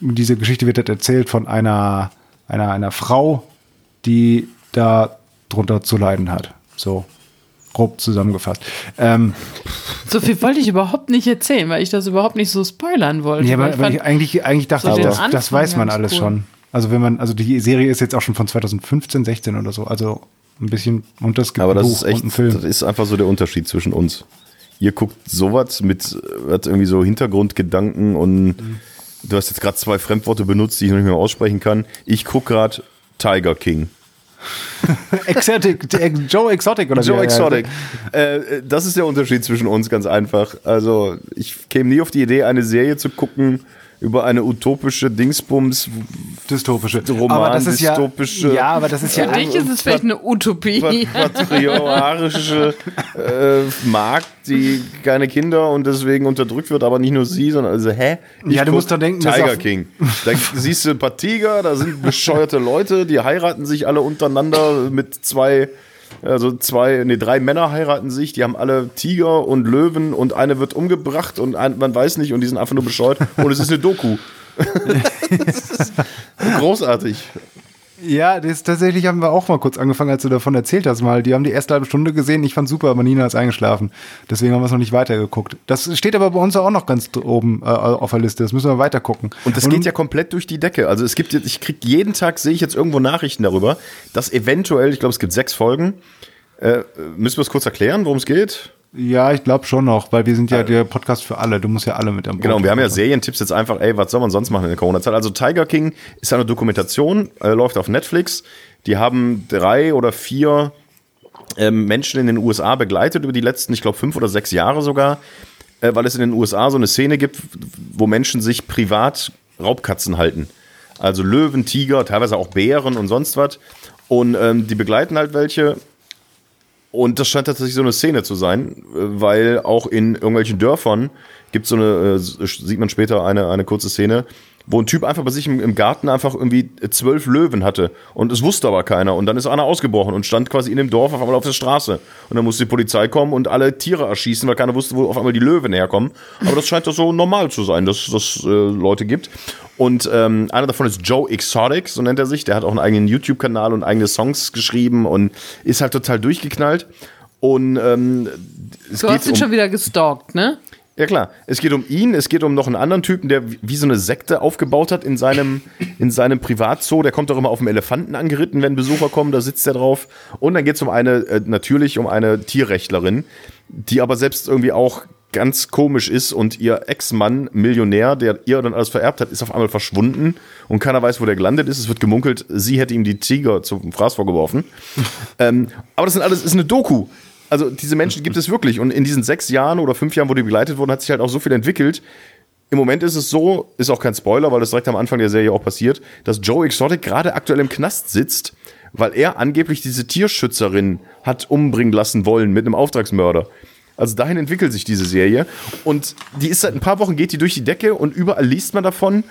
diese Geschichte wird erzählt von einer, einer, einer Frau, die da drunter zu leiden hat. So grob zusammengefasst. Ähm, So viel wollte ich überhaupt nicht erzählen, weil ich das überhaupt nicht so spoilern wollte. ja, ich aber ich, eigentlich, eigentlich dachte so ich, das, das weiß man alles cool. schon. Also wenn man, also die Serie ist jetzt auch schon von 2015, 16 oder so. Also ein bisschen, und das gibt Aber ein das Buch ist echt, und einen Film. das ist einfach so der Unterschied zwischen uns. Ihr guckt sowas mit hat irgendwie so Hintergrundgedanken und du hast jetzt gerade zwei Fremdworte benutzt, die ich noch nicht mehr aussprechen kann. Ich gucke gerade Tiger King. (laughs) Exotic, Joe Exotic oder Joe Exotic. Äh, das ist der Unterschied zwischen uns, ganz einfach. Also, ich käme nie auf die Idee, eine Serie zu gucken über eine utopische Dingsbums, dystopische. Roman, aber das ist ja, dystopische- ja, aber das ist ja Für dich ist es vielleicht eine Utopie. patriarchische äh, Markt, die keine Kinder und deswegen unterdrückt wird, aber nicht nur sie, sondern also, hä? Ich Ja, du musst doch denken, Tiger King. Da siehst du ein paar Tiger, da sind bescheuerte Leute, die heiraten sich alle untereinander mit zwei, also zwei, nee, drei Männer heiraten sich, die haben alle Tiger und Löwen und eine wird umgebracht und ein, man weiß nicht und die sind einfach nur bescheuert und es ist eine Doku. (laughs) das ist großartig. Ja, das tatsächlich haben wir auch mal kurz angefangen, als du davon erzählt hast mal. Die haben die erste halbe Stunde gesehen. Ich fand super, aber Nina ist eingeschlafen. Deswegen haben wir es noch nicht weitergeguckt. Das steht aber bei uns auch noch ganz oben äh, auf der Liste. Das müssen wir weiter gucken. Und das geht ja komplett durch die Decke. Also es gibt jetzt, ich krieg jeden Tag sehe ich jetzt irgendwo Nachrichten darüber, dass eventuell, ich glaube, es gibt sechs Folgen. Äh, müssen wir es kurz erklären, worum es geht? Ja, ich glaube schon noch, weil wir sind ja der Podcast für alle. Du musst ja alle mit am Boot. Genau, wir haben ja Serientipps jetzt einfach, ey, was soll man sonst machen in der Corona-Zeit? Also Tiger King ist eine Dokumentation, äh, läuft auf Netflix. Die haben drei oder vier ähm, Menschen in den USA begleitet über die letzten, ich glaube, fünf oder sechs Jahre sogar, äh, weil es in den USA so eine Szene gibt, wo Menschen sich privat Raubkatzen halten. Also Löwen, Tiger, teilweise auch Bären und sonst was. Und ähm, die begleiten halt welche. Und das scheint tatsächlich so eine Szene zu sein, äh, weil auch in irgendwelchen Dörfern gibt so eine, äh, sieht man später eine, eine kurze Szene, wo ein Typ einfach bei sich im, im Garten einfach irgendwie zwölf Löwen hatte und es wusste aber keiner und dann ist einer ausgebrochen und stand quasi in dem Dorf auf einmal auf der Straße und dann musste die Polizei kommen und alle Tiere erschießen, weil keiner wusste, wo auf einmal die Löwen herkommen. Aber das scheint doch so normal zu sein, dass es äh, Leute gibt. Und ähm, einer davon ist Joe Exotic, so nennt er sich. Der hat auch einen eigenen YouTube-Kanal und eigene Songs geschrieben und ist halt total durchgeknallt. Und ähm, es Du geht hast ihn um, schon wieder gestalkt, ne? Ja klar, es geht um ihn, es geht um noch einen anderen Typen, der wie- so eine Sekte aufgebaut hat in seinem, in seinem Privatzoo. Der kommt auch immer auf dem Elefanten angeritten, wenn Besucher kommen, da sitzt er drauf. Und dann geht es um eine, äh, natürlich um eine Tierrechtlerin, die aber selbst irgendwie auch ganz komisch ist und ihr Ex-Mann, Millionär, der ihr dann alles vererbt hat, ist auf einmal verschwunden und keiner weiß, wo der gelandet ist. Es wird gemunkelt, sie hätte ihm die Tiger zum Fraß vorgeworfen. (laughs) ähm, aber das sind alles, ist eine Doku. Also diese Menschen gibt es wirklich. Und in diesen sechs Jahren oder fünf Jahren, wo die begleitet wurden, hat sich halt auch so viel entwickelt. Im Moment ist es so, ist auch kein Spoiler, weil das direkt am Anfang der Serie auch passiert, dass Joe Exotic gerade aktuell im Knast sitzt, weil er angeblich diese Tierschützerin hat umbringen lassen wollen mit einem Auftragsmörder. Also dahin entwickelt sich diese Serie. Und die ist seit ein paar Wochen geht die durch die Decke und überall liest man davon.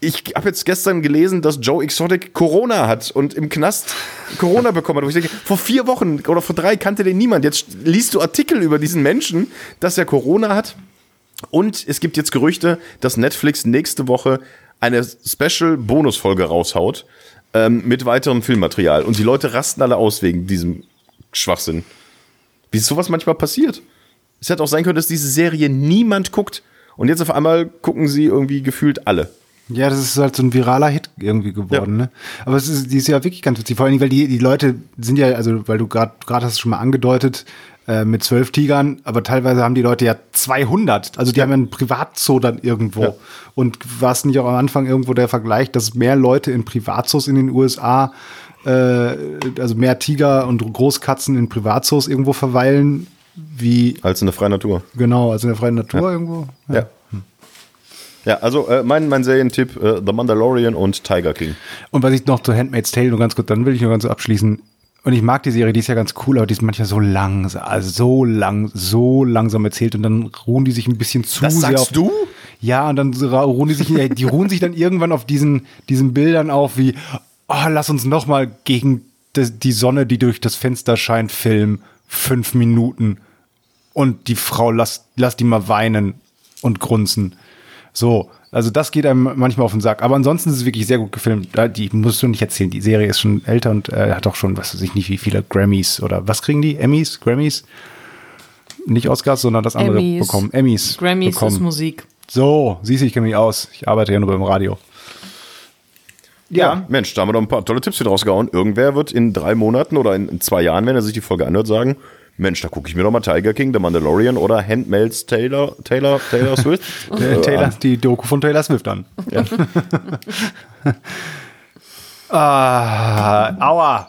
Ich habe jetzt gestern gelesen, dass Joe Exotic Corona hat und im Knast Corona bekommen hat. Wo ich denke, vor vier Wochen oder vor drei kannte den niemand. Jetzt liest du Artikel über diesen Menschen, dass er Corona hat. Und es gibt jetzt Gerüchte, dass Netflix nächste Woche eine Special-Bonusfolge raushaut ähm, mit weiterem Filmmaterial. Und die Leute rasten alle aus wegen diesem Schwachsinn. Wie sowas manchmal passiert. Es hätte auch sein können, dass diese Serie niemand guckt. Und jetzt auf einmal gucken sie irgendwie gefühlt alle. Ja, das ist halt so ein viraler Hit irgendwie geworden, Ja. ne? Aber es ist, die ist ja wirklich ganz witzig. Vor allen Dingen, weil die, die Leute sind ja, also, weil du gerade gerade hast schon mal angedeutet, äh, mit zwölf Tigern, aber teilweise haben die Leute ja 200. Also die haben ja ein Privatzoo dann irgendwo. Ja. Und war es nicht auch am Anfang irgendwo der Vergleich, dass mehr Leute in Privatzoos in den USA, äh, also mehr Tiger und Großkatzen in Privatzoos irgendwo verweilen, wie, Als in der freien Natur. genau, also in der freien Natur irgendwo? Ja. Ja, also äh, mein, mein Serientipp, äh, The Mandalorian und Tiger King. Und was ich noch zu Handmaid's Tale nur ganz kurz, dann will ich nur ganz abschließen. Und ich mag die Serie, die ist ja ganz cool, aber die ist manchmal so langsam, also so lang, so langsam erzählt und dann ruhen die sich ein bisschen zu Das sehr sagst auf, du? Ja, und dann ruhen die sich, die ruhen sich dann irgendwann auf diesen, diesen Bildern auf wie, oh, lass uns noch mal gegen das, die Sonne, die durch das Fenster scheint, filmen, fünf Minuten und die Frau, lass, lass die mal weinen und grunzen. So, also das geht einem manchmal auf den Sack. Aber ansonsten ist es wirklich sehr gut gefilmt. Die musst du nicht erzählen. Die Serie ist schon älter und äh, hat auch schon, was weiß ich nicht, wie viele Grammys oder was kriegen die? Emmys? Grammys? Nicht Oscars, sondern das andere Emmys. bekommen. Emmys. Grammys bekommen. ist Musik. So, siehst du, ich kenne mich aus. Ich arbeite ja nur beim Radio. Ja. Mensch, da haben wir doch ein paar tolle Tipps wieder rausgehauen. Irgendwer wird in drei Monaten oder in zwei Jahren, wenn er sich die Folge anhört, sagen, Mensch, da gucke ich mir doch mal Tiger King, The Mandalorian oder Handmaid's Taylor, Taylor, Taylor Swift. (laughs) Äh, Taylor, die Doku von Taylor Swift an. Ja. (laughs) Ah, aua.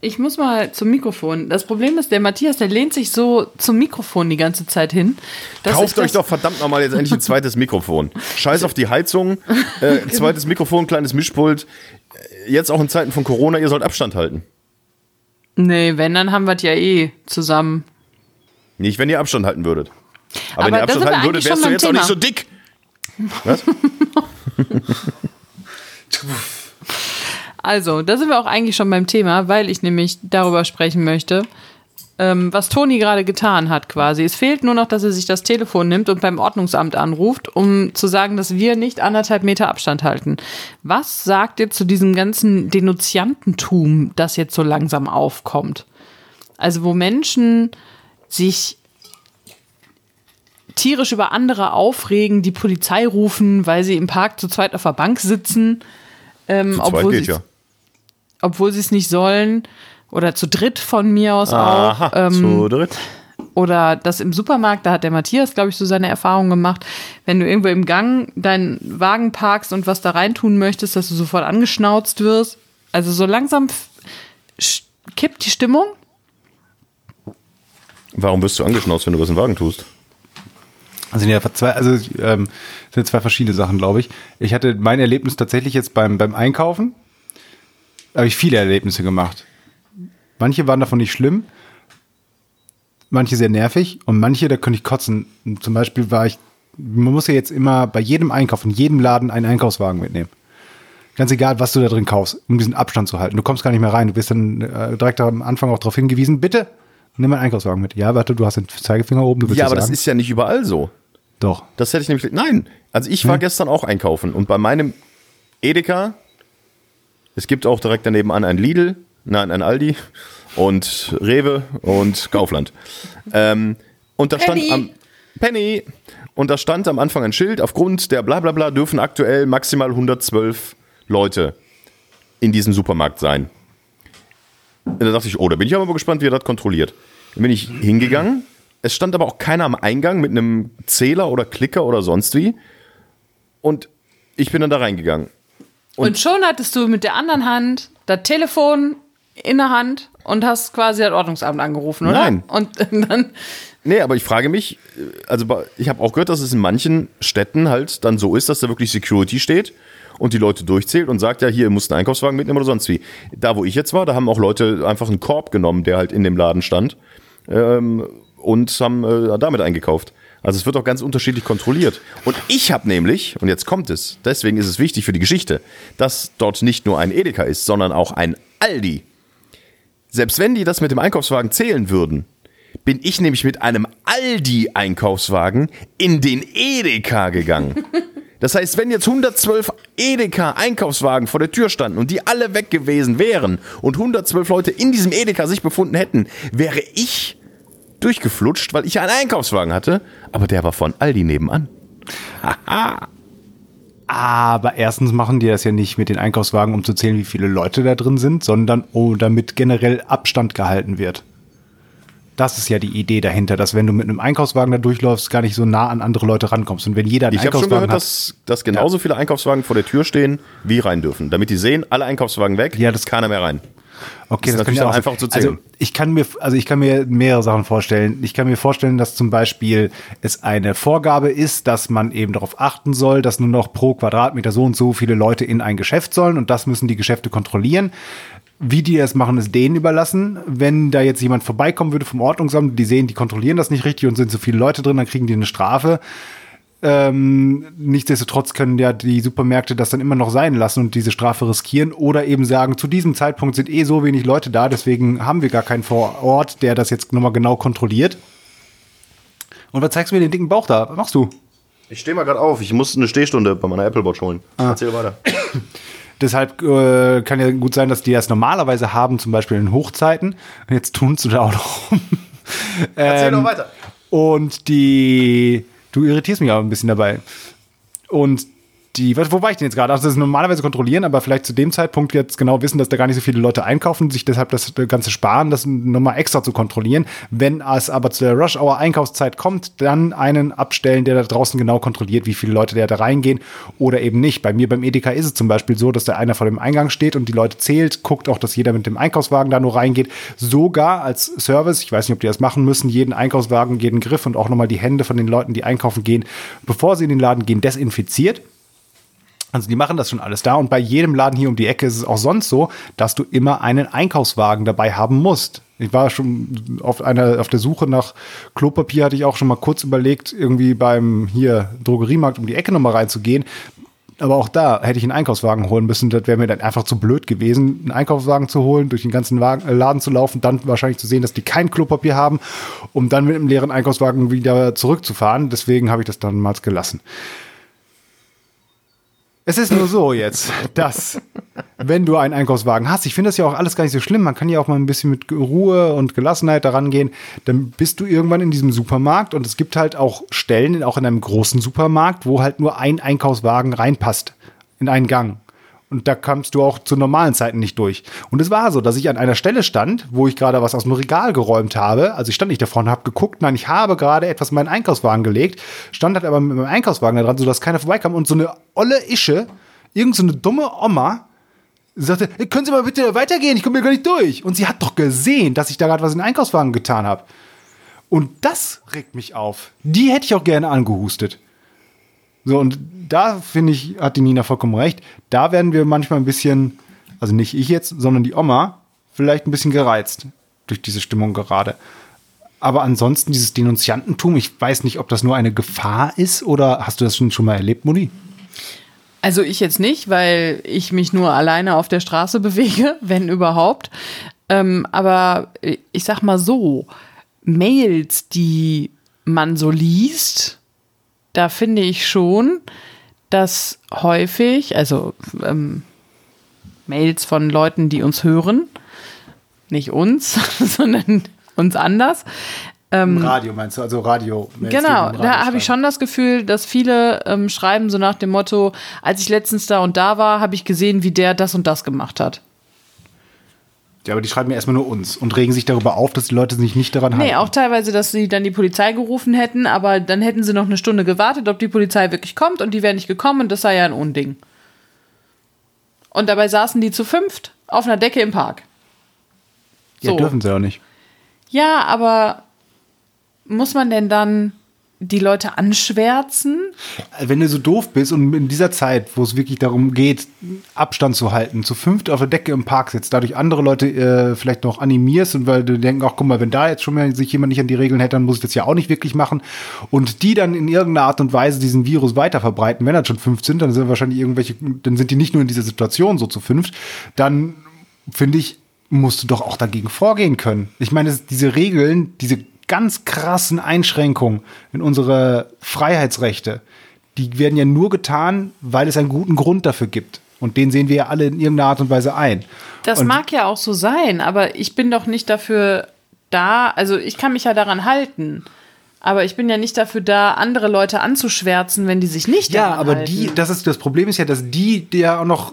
Ich muss mal zum Mikrofon. Das Problem ist, der Matthias, der lehnt sich so zum Mikrofon die ganze Zeit hin. Kauft euch doch verdammt nochmal jetzt endlich ein zweites Mikrofon. Scheiß auf die Heizung, äh, (laughs) zweites Mikrofon, kleines Mischpult. Äh, Jetzt auch in Zeiten von Corona, ihr sollt Abstand halten. Nee, wenn, dann haben wir es ja eh zusammen. Nicht, wenn ihr Abstand halten würdet. Aber, wenn Aber ihr da Abstand halten würdet, wärst du jetzt beim auch nicht so Thema. dick. Was? (laughs) Also, da sind wir auch eigentlich schon beim Thema, weil ich nämlich darüber sprechen möchte, ähm, was Toni gerade getan hat quasi. Es fehlt nur noch, dass er sich das Telefon nimmt und beim Ordnungsamt anruft, um zu sagen, dass wir nicht anderthalb Meter Abstand halten. Was sagt ihr zu diesem ganzen Denunziantentum, das jetzt so langsam aufkommt? Also, wo Menschen sich tierisch über andere aufregen, die Polizei rufen, weil sie im Park zu zweit auf der Bank sitzen. Ähm, obwohl geht ja. obwohl sie es nicht sollen. Oder zu dritt von mir aus auch. Aha, Ähm, zu dritt. oder das im Supermarkt, da hat der Matthias, glaube ich, so seine Erfahrungen gemacht. Wenn du irgendwo im Gang deinen Wagen parkst und was da reintun möchtest, dass du sofort angeschnauzt wirst. Also so langsam kippt die Stimmung. Warum wirst du angeschnauzt, wenn du was in den Wagen tust? Also sind ja zwei, also ähm, sind zwei verschiedene Sachen, glaube ich. Ich hatte mein Erlebnis tatsächlich jetzt beim, beim Einkaufen. Da habe ich viele Erlebnisse gemacht. Manche waren davon nicht schlimm, manche sehr nervig und manche, da könnte ich kotzen. Zum Beispiel war ich, man muss ja jetzt immer bei jedem Einkauf, in jedem Laden einen Einkaufswagen mitnehmen. Ganz egal, was du da drin kaufst, um diesen Abstand zu halten. Du kommst gar nicht mehr rein. Du wirst dann äh, direkt am Anfang auch darauf hingewiesen, bitte nimm einen Einkaufswagen mit. Ja, warte, du hast den Zeigefinger oben. Du ja, aber das ist ja nicht überall so. Doch. Das hätte ich nämlich. Nein, also ich war hm. gestern auch einkaufen und bei meinem Edeka, es gibt auch direkt daneben an ein Lidl, nein, ein Aldi und Rewe und Kaufland. ähm, und da Penny. stand am Penny und da stand am Anfang ein Schild, aufgrund der Blablabla dürfen aktuell maximal 112 Leute in diesem Supermarkt sein. Und da dachte ich, oh, da bin ich aber gespannt, wie er das kontrolliert. Dann bin ich hingegangen. Es stand aber auch keiner am Eingang mit einem Zähler oder Klicker oder sonst wie. Und ich bin dann da reingegangen. Und, und schon hattest du mit der anderen Hand das Telefon in der Hand und hast quasi das Ordnungsamt angerufen, oder? Nein. Und (laughs) dann. Nee, aber ich frage mich, also ich habe auch gehört, dass es in manchen Städten halt dann so ist, dass da wirklich Security steht und die Leute durchzählt und sagt, ja, hier, ihr müsst einen Einkaufswagen mitnehmen oder sonst wie. Da, wo ich jetzt war, da haben auch Leute einfach einen Korb genommen, der halt in dem Laden stand ähm, und haben äh, damit eingekauft. Also es wird auch ganz unterschiedlich kontrolliert. Und ich habe nämlich, und jetzt kommt es, deswegen ist es wichtig für die Geschichte, dass dort nicht nur ein Edeka ist, sondern auch ein Aldi. Selbst wenn die das mit dem Einkaufswagen zählen würden, bin ich nämlich mit einem Aldi-Einkaufswagen in den Edeka gegangen. (laughs) Das heißt, wenn jetzt 112 Edeka Einkaufswagen vor der Tür standen und die alle weg gewesen wären und 112 Leute in diesem Edeka sich befunden hätten, wäre ich durchgeflutscht, weil ich einen Einkaufswagen hatte, aber der war von Aldi nebenan. Haha. Aber erstens machen die das ja nicht mit den Einkaufswagen, um zu zählen, wie viele Leute da drin sind, sondern oh, damit generell Abstand gehalten wird. Das ist ja die Idee dahinter, dass wenn du mit einem Einkaufswagen da durchläufst, gar nicht so nah an andere Leute rankommst. Und wenn jeder einen ich Einkaufswagen schon gehört, hat, dass, dass genauso ja. viele Einkaufswagen vor der Tür stehen, wie rein dürfen. Damit die sehen, alle Einkaufswagen weg, ja, das keiner mehr rein. Okay, das, das kann ich auch einfach zu zählen. Also ich kann mir, also ich kann mir mehrere Sachen vorstellen. Ich kann mir vorstellen, dass zum Beispiel es eine Vorgabe ist, dass man eben darauf achten soll, dass nur noch pro Quadratmeter so und so viele Leute in ein Geschäft sollen und das müssen die Geschäfte kontrollieren. Wie die das machen, ist denen überlassen. Wenn da jetzt jemand vorbeikommen würde vom Ordnungsamt, die sehen, die kontrollieren das nicht richtig und sind so viele Leute drin, dann kriegen die eine Strafe. Ähm, nichtsdestotrotz können ja die Supermärkte das dann immer noch sein lassen und diese Strafe riskieren oder eben sagen, zu diesem Zeitpunkt sind eh so wenig Leute da, deswegen haben wir gar keinen vor Ort, der das jetzt nochmal genau kontrolliert. Und was zeigst du mir den dicken Bauch da? Was machst du? Ich stehe mal gerade auf. Ich muss eine Stehstunde bei meiner Apple Watch holen. Ah. Erzähl weiter. (coughs) Deshalb äh, kann ja gut sein, dass die das normalerweise haben, zum Beispiel in Hochzeiten. Und jetzt tun sie da auch noch rum. Erzähl ähm, noch weiter. Und die, du irritierst mich auch ein bisschen dabei. Und die, wo war ich denn jetzt gerade? Also das ist normalerweise kontrollieren, aber vielleicht zu dem Zeitpunkt jetzt genau wissen, dass da gar nicht so viele Leute einkaufen, sich deshalb das Ganze sparen, das nochmal extra zu kontrollieren. Wenn es aber zu der Rush-Hour-Einkaufszeit kommt, dann einen abstellen, der da draußen genau kontrolliert, wie viele Leute da reingehen oder eben nicht. Bei mir beim Edeka ist es zum Beispiel so, dass da einer vor dem Eingang steht und die Leute zählt, guckt auch, dass jeder mit dem Einkaufswagen da nur reingeht. Sogar als Service, ich weiß nicht, ob die das machen müssen, jeden Einkaufswagen, jeden Griff und auch nochmal die Hände von den Leuten, die einkaufen gehen, bevor sie in den Laden gehen, desinfiziert. Also die machen das schon alles da und bei jedem Laden hier um die Ecke ist es auch sonst so, dass du immer einen Einkaufswagen dabei haben musst. Ich war schon auf einer auf der Suche nach Klopapier, hatte ich auch schon mal kurz überlegt, irgendwie beim hier Drogeriemarkt um die Ecke nochmal reinzugehen. Aber auch da hätte ich einen Einkaufswagen holen müssen. Das wäre mir dann einfach zu blöd gewesen, einen Einkaufswagen zu holen, durch den ganzen Wagen, äh, Laden zu laufen, dann wahrscheinlich zu sehen, dass die kein Klopapier haben, um dann mit einem leeren Einkaufswagen wieder zurückzufahren. Deswegen habe ich das dann mal gelassen. Es ist nur so jetzt, dass wenn du einen Einkaufswagen hast, ich finde das ja auch alles gar nicht so schlimm, man kann ja auch mal ein bisschen mit Ruhe und Gelassenheit daran gehen, dann bist du irgendwann in diesem Supermarkt und es gibt halt auch Stellen, auch in einem großen Supermarkt, wo halt nur ein Einkaufswagen reinpasst in einen Gang. Und da kamst du auch zu normalen Zeiten nicht durch. Und es war so, dass ich an einer Stelle stand, wo ich gerade was aus dem Regal geräumt habe. Also ich stand nicht davor und habe geguckt, nein, ich habe gerade etwas in meinen Einkaufswagen gelegt, stand halt aber mit meinem Einkaufswagen da dran, sodass keiner vorbeikam. Und so eine olle Ische, irgend so eine dumme Oma, sagte, können Sie mal bitte weitergehen, ich komme hier gar nicht durch. Und sie hat doch gesehen, dass ich da gerade was in den Einkaufswagen getan habe. Und das regt mich auf. Die hätte ich auch gerne angehustet. So, und da finde ich, hat die Nina vollkommen recht. Da werden wir manchmal ein bisschen, also nicht ich jetzt, sondern die Oma, vielleicht ein bisschen gereizt durch diese Stimmung gerade. Aber ansonsten dieses Denunziantentum, ich weiß nicht, ob das nur eine Gefahr ist oder hast du das schon, schon mal erlebt, Moni? Also ich jetzt nicht, weil ich mich nur alleine auf der Straße (laughs) bewege, wenn überhaupt. Ähm, aber ich sag mal so, Mails, die man so liest, da finde ich schon, dass häufig, also ähm, Mails von Leuten, die uns hören, nicht uns, (laughs) sondern uns anders. Ähm, Radio meinst du, also Radio. Genau, da habe ich schon das Gefühl, dass viele ähm, schreiben so nach dem Motto, als ich letztens da und da war, habe ich gesehen, wie der das und das gemacht hat. Ja, aber die schreiben ja erstmal nur uns und regen sich darüber auf, dass die Leute sich nicht daran halten. Nee, auch teilweise, dass sie dann die Polizei gerufen hätten, aber dann hätten sie noch eine Stunde gewartet, ob die Polizei wirklich kommt und die wäre nicht gekommen und das sei ja ein Unding. Und dabei saßen die zu fünft auf einer Decke im Park. So. Ja, dürfen sie auch nicht. Ja, aber muss man denn dann die Leute anschwärzen? Wenn du so doof bist und in dieser Zeit, wo es wirklich darum geht, Abstand zu halten, zu fünft auf der Decke im Park sitzt, dadurch andere Leute äh, vielleicht noch animierst und weil du denkst, ach guck mal, wenn da jetzt schon mal sich jemand nicht an die Regeln hält, dann muss ich das ja auch nicht wirklich machen. Und die dann in irgendeiner Art und Weise diesen Virus weiter verbreiten, wenn das schon fünf sind, dann sind wahrscheinlich irgendwelche, dann sind die nicht nur in dieser Situation so zu fünft, dann finde ich, musst du doch auch dagegen vorgehen können. Ich meine, diese Regeln, diese ganz krassen Einschränkungen in unsere Freiheitsrechte, die werden ja nur getan, weil es einen guten Grund dafür gibt. Und den sehen wir ja alle in irgendeiner Art und Weise ein. Das und mag ja auch so sein, aber ich bin doch nicht dafür da, also ich kann mich ja daran halten. Aber ich bin ja nicht dafür da, andere Leute anzuschwärzen, wenn die sich nicht Ja, aber halten. die, das ist das Problem ist ja, dass die ja auch noch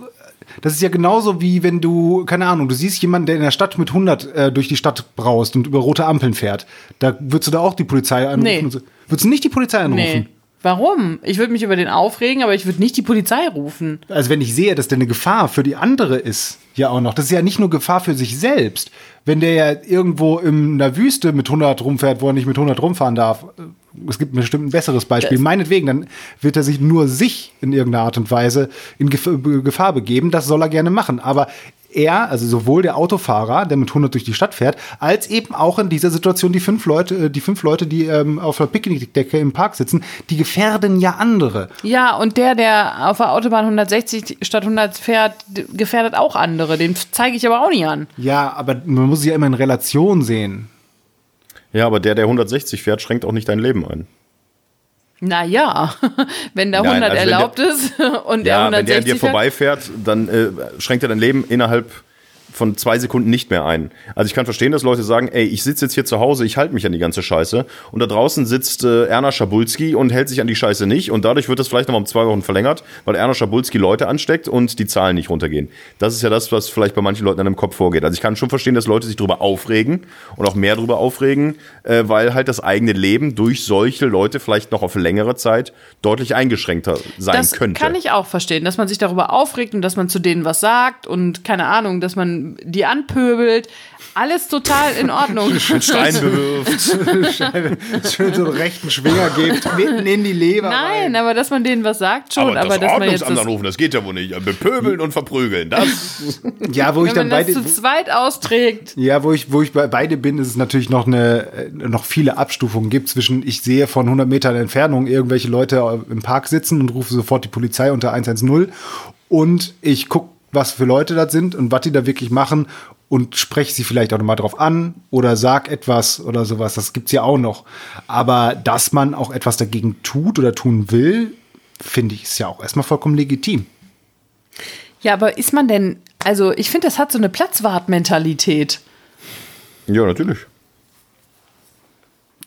das ist ja genauso wie wenn du, keine Ahnung, du siehst jemanden, der in der Stadt mit 100 äh, durch die Stadt braust und über rote Ampeln fährt. Da würdest du da auch die Polizei anrufen. Nee. So. Würdest du nicht die Polizei anrufen? Nee. Warum? Ich würde mich über den aufregen, aber ich würde nicht die Polizei rufen. Also wenn ich sehe, dass der eine Gefahr für die andere ist, ja auch noch. Das ist ja nicht nur Gefahr für sich selbst. Wenn der ja irgendwo in der Wüste mit 100 rumfährt, wo er nicht mit 100 rumfahren darf, es gibt bestimmt ein besseres Beispiel. Das Meinetwegen, dann wird er sich nur sich in irgendeiner Art und Weise in Gefahr begeben. Das soll er gerne machen. Aber er, also sowohl der Autofahrer, der mit 100 durch die Stadt fährt, als eben auch in dieser Situation die fünf Leute, äh, die fünf Leute, die ähm, auf der Picknickdecke im Park sitzen, die gefährden ja andere. Ja, und der, der auf der Autobahn 160 statt 100 fährt, gefährdet auch andere. Den zeige ich aber auch nicht an. Ja, aber man muss sie ja immer in Relation sehen. Ja, aber der, der 160 fährt, schränkt auch nicht dein Leben ein. Naja, (laughs) wenn da 100 also erlaubt der, ist (laughs) und ja, der 160 wenn der an dir vorbeifährt, dann äh, schränkt er dein Leben innerhalb von zwei Sekunden nicht mehr ein. Also ich kann verstehen, dass Leute sagen, ey, ich sitze jetzt hier zu Hause, ich halte mich an die ganze Scheiße und da draußen sitzt äh, Erna Schabulski und hält sich an die Scheiße nicht und dadurch wird das vielleicht noch um zwei Wochen verlängert, weil Erna Schabulski Leute ansteckt und die Zahlen nicht runtergehen. Das ist ja das, was vielleicht bei manchen Leuten an dem Kopf vorgeht. Also ich kann schon verstehen, dass Leute sich darüber aufregen und auch mehr darüber aufregen, äh, weil halt das eigene Leben durch solche Leute vielleicht noch auf längere Zeit deutlich eingeschränkter sein das könnte. Das kann ich auch verstehen, dass man sich darüber aufregt und dass man zu denen was sagt und keine Ahnung, dass man die anpöbelt. Alles total in Ordnung. (laughs) Stein bewirft. (laughs) (laughs) Schön so einen rechten Schwinger gibt, mitten in die Leber. Nein, rein. aber dass man denen was sagt schon. Aber, aber das dass man jetzt das anrufen, das geht ja wohl nicht. Bepöbeln und verprügeln, das. Ja, wo ich dann beide. zu zweit austrägt. Ja, wo ich, wo ich bei beide bin, ist es natürlich noch eine, noch viele Abstufungen gibt zwischen, ich sehe von 100 Metern Entfernung irgendwelche Leute im Park sitzen und rufe sofort die Polizei unter 110 und ich gucke was für Leute das sind und was die da wirklich machen und spreche sie vielleicht auch nochmal drauf an oder sag etwas oder sowas. Das gibt's ja auch noch. Aber dass man auch etwas dagegen tut oder tun will, finde ich, ist ja auch erstmal vollkommen legitim. Ja, aber ist man denn, also ich finde, das hat so eine Platzwart-Mentalität. Ja, natürlich.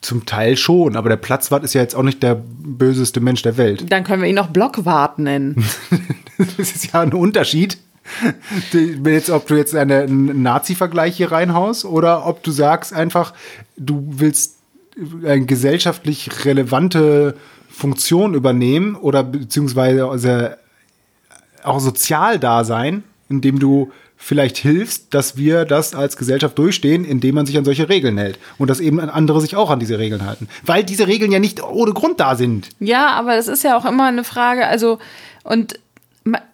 Zum Teil schon, aber der Platzwart ist ja jetzt auch nicht der böseste Mensch der Welt. Dann können wir ihn auch Blockwart nennen. (laughs) das ist ja ein Unterschied (laughs) jetzt, ob du jetzt einen Nazi-Vergleich hier reinhaust oder ob du sagst einfach, du willst eine gesellschaftlich relevante Funktion übernehmen oder beziehungsweise auch sozial da sein, indem du vielleicht hilfst, dass wir das als Gesellschaft durchstehen, indem man sich an solche Regeln hält. Und dass eben andere sich auch an diese Regeln halten. Weil diese Regeln ja nicht ohne Grund da sind. Ja, aber es ist ja auch immer eine Frage, also, und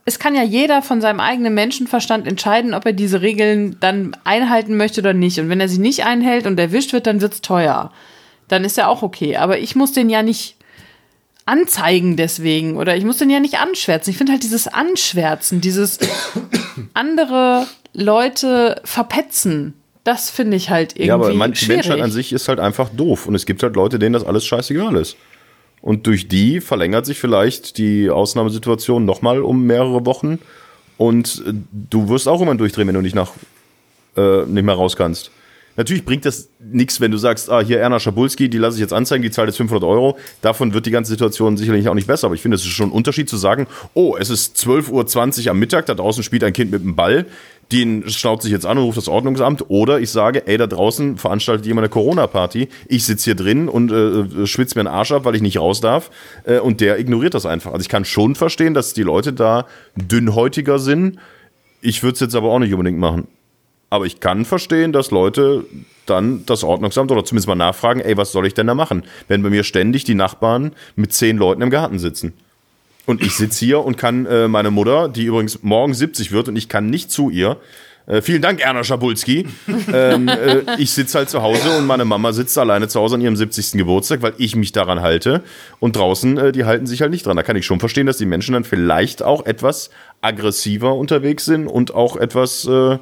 es kann ja jeder von seinem eigenen Menschenverstand entscheiden, ob er diese Regeln dann einhalten möchte oder nicht. Und wenn er sie nicht einhält und erwischt wird, dann wird's teuer. Dann ist ja auch okay. Aber ich muss den ja nicht anzeigen deswegen oder ich muss den ja nicht anschwärzen. Ich finde halt dieses Anschwärzen, dieses (coughs) andere Leute verpetzen, das finde ich halt irgendwie Ja, aber die schwierig. Menschheit an sich ist halt einfach doof. Und es gibt halt Leute, denen das alles scheißegal ist. Und durch die verlängert sich vielleicht die Ausnahmesituation nochmal um mehrere Wochen. Und äh, du wirst auch immer durchdrehen, wenn du nicht nach äh, nicht mehr raus kannst. Natürlich bringt das nichts, wenn du sagst, ah, hier Erna Schabulski, die lasse ich jetzt anzeigen, die zahlt jetzt 500 Euro. Davon wird die ganze Situation sicherlich auch nicht besser. Aber ich finde, es ist schon ein Unterschied zu sagen, oh, es ist 12.20 Uhr am Mittag, da draußen spielt ein Kind mit einem Ball, den schnauzt sich jetzt an und ruft das Ordnungsamt. Oder ich sage, ey, da draußen veranstaltet jemand eine Corona-Party, ich sitze hier drin und äh, schwitze mir einen Arsch ab, weil ich nicht raus darf. Äh, und der ignoriert das einfach. Also ich kann schon verstehen, dass die Leute da dünnhäutiger sind. Ich würde es jetzt aber auch nicht unbedingt machen. Aber ich kann verstehen, dass Leute dann das Ordnungsamt oder zumindest mal nachfragen, ey, was soll ich denn da machen? Wenn bei mir ständig die Nachbarn mit zehn Leuten im Garten sitzen. Und ich sitze hier und kann äh, meine Mutter, die übrigens morgen 70 wird und ich kann nicht zu ihr, äh, vielen Dank, Erna Schabulski. (laughs) ähm, äh, ich sitze halt zu Hause und meine Mama sitzt alleine zu Hause an ihrem 70. Geburtstag, weil ich mich daran halte. Und draußen, äh, die halten sich halt nicht dran. Da kann ich schon verstehen, dass die Menschen dann vielleicht auch etwas aggressiver unterwegs sind und auch etwas äh,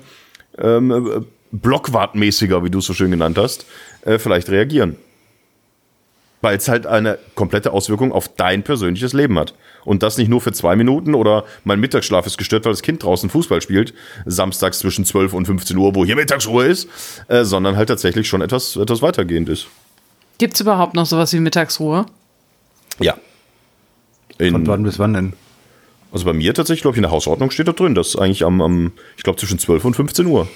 ähm, äh, blockwartmäßiger, wie du es so schön genannt hast, vielleicht reagieren. Weil es halt eine komplette Auswirkung auf dein persönliches Leben hat. Und das nicht nur für zwei Minuten oder mein Mittagsschlaf ist gestört, weil das Kind draußen Fußball spielt, samstags zwischen 12 und 15 Uhr, wo hier Mittagsruhe ist, äh, sondern halt tatsächlich schon etwas, etwas weitergehend ist. Gibt es überhaupt noch sowas wie Mittagsruhe? Ja. Von In, wann bis wann denn? also bei mir tatsächlich, glaube ich, in der Hausordnung steht da drin, dass eigentlich am, am ich glaube, zwischen 12 und 15 Uhr.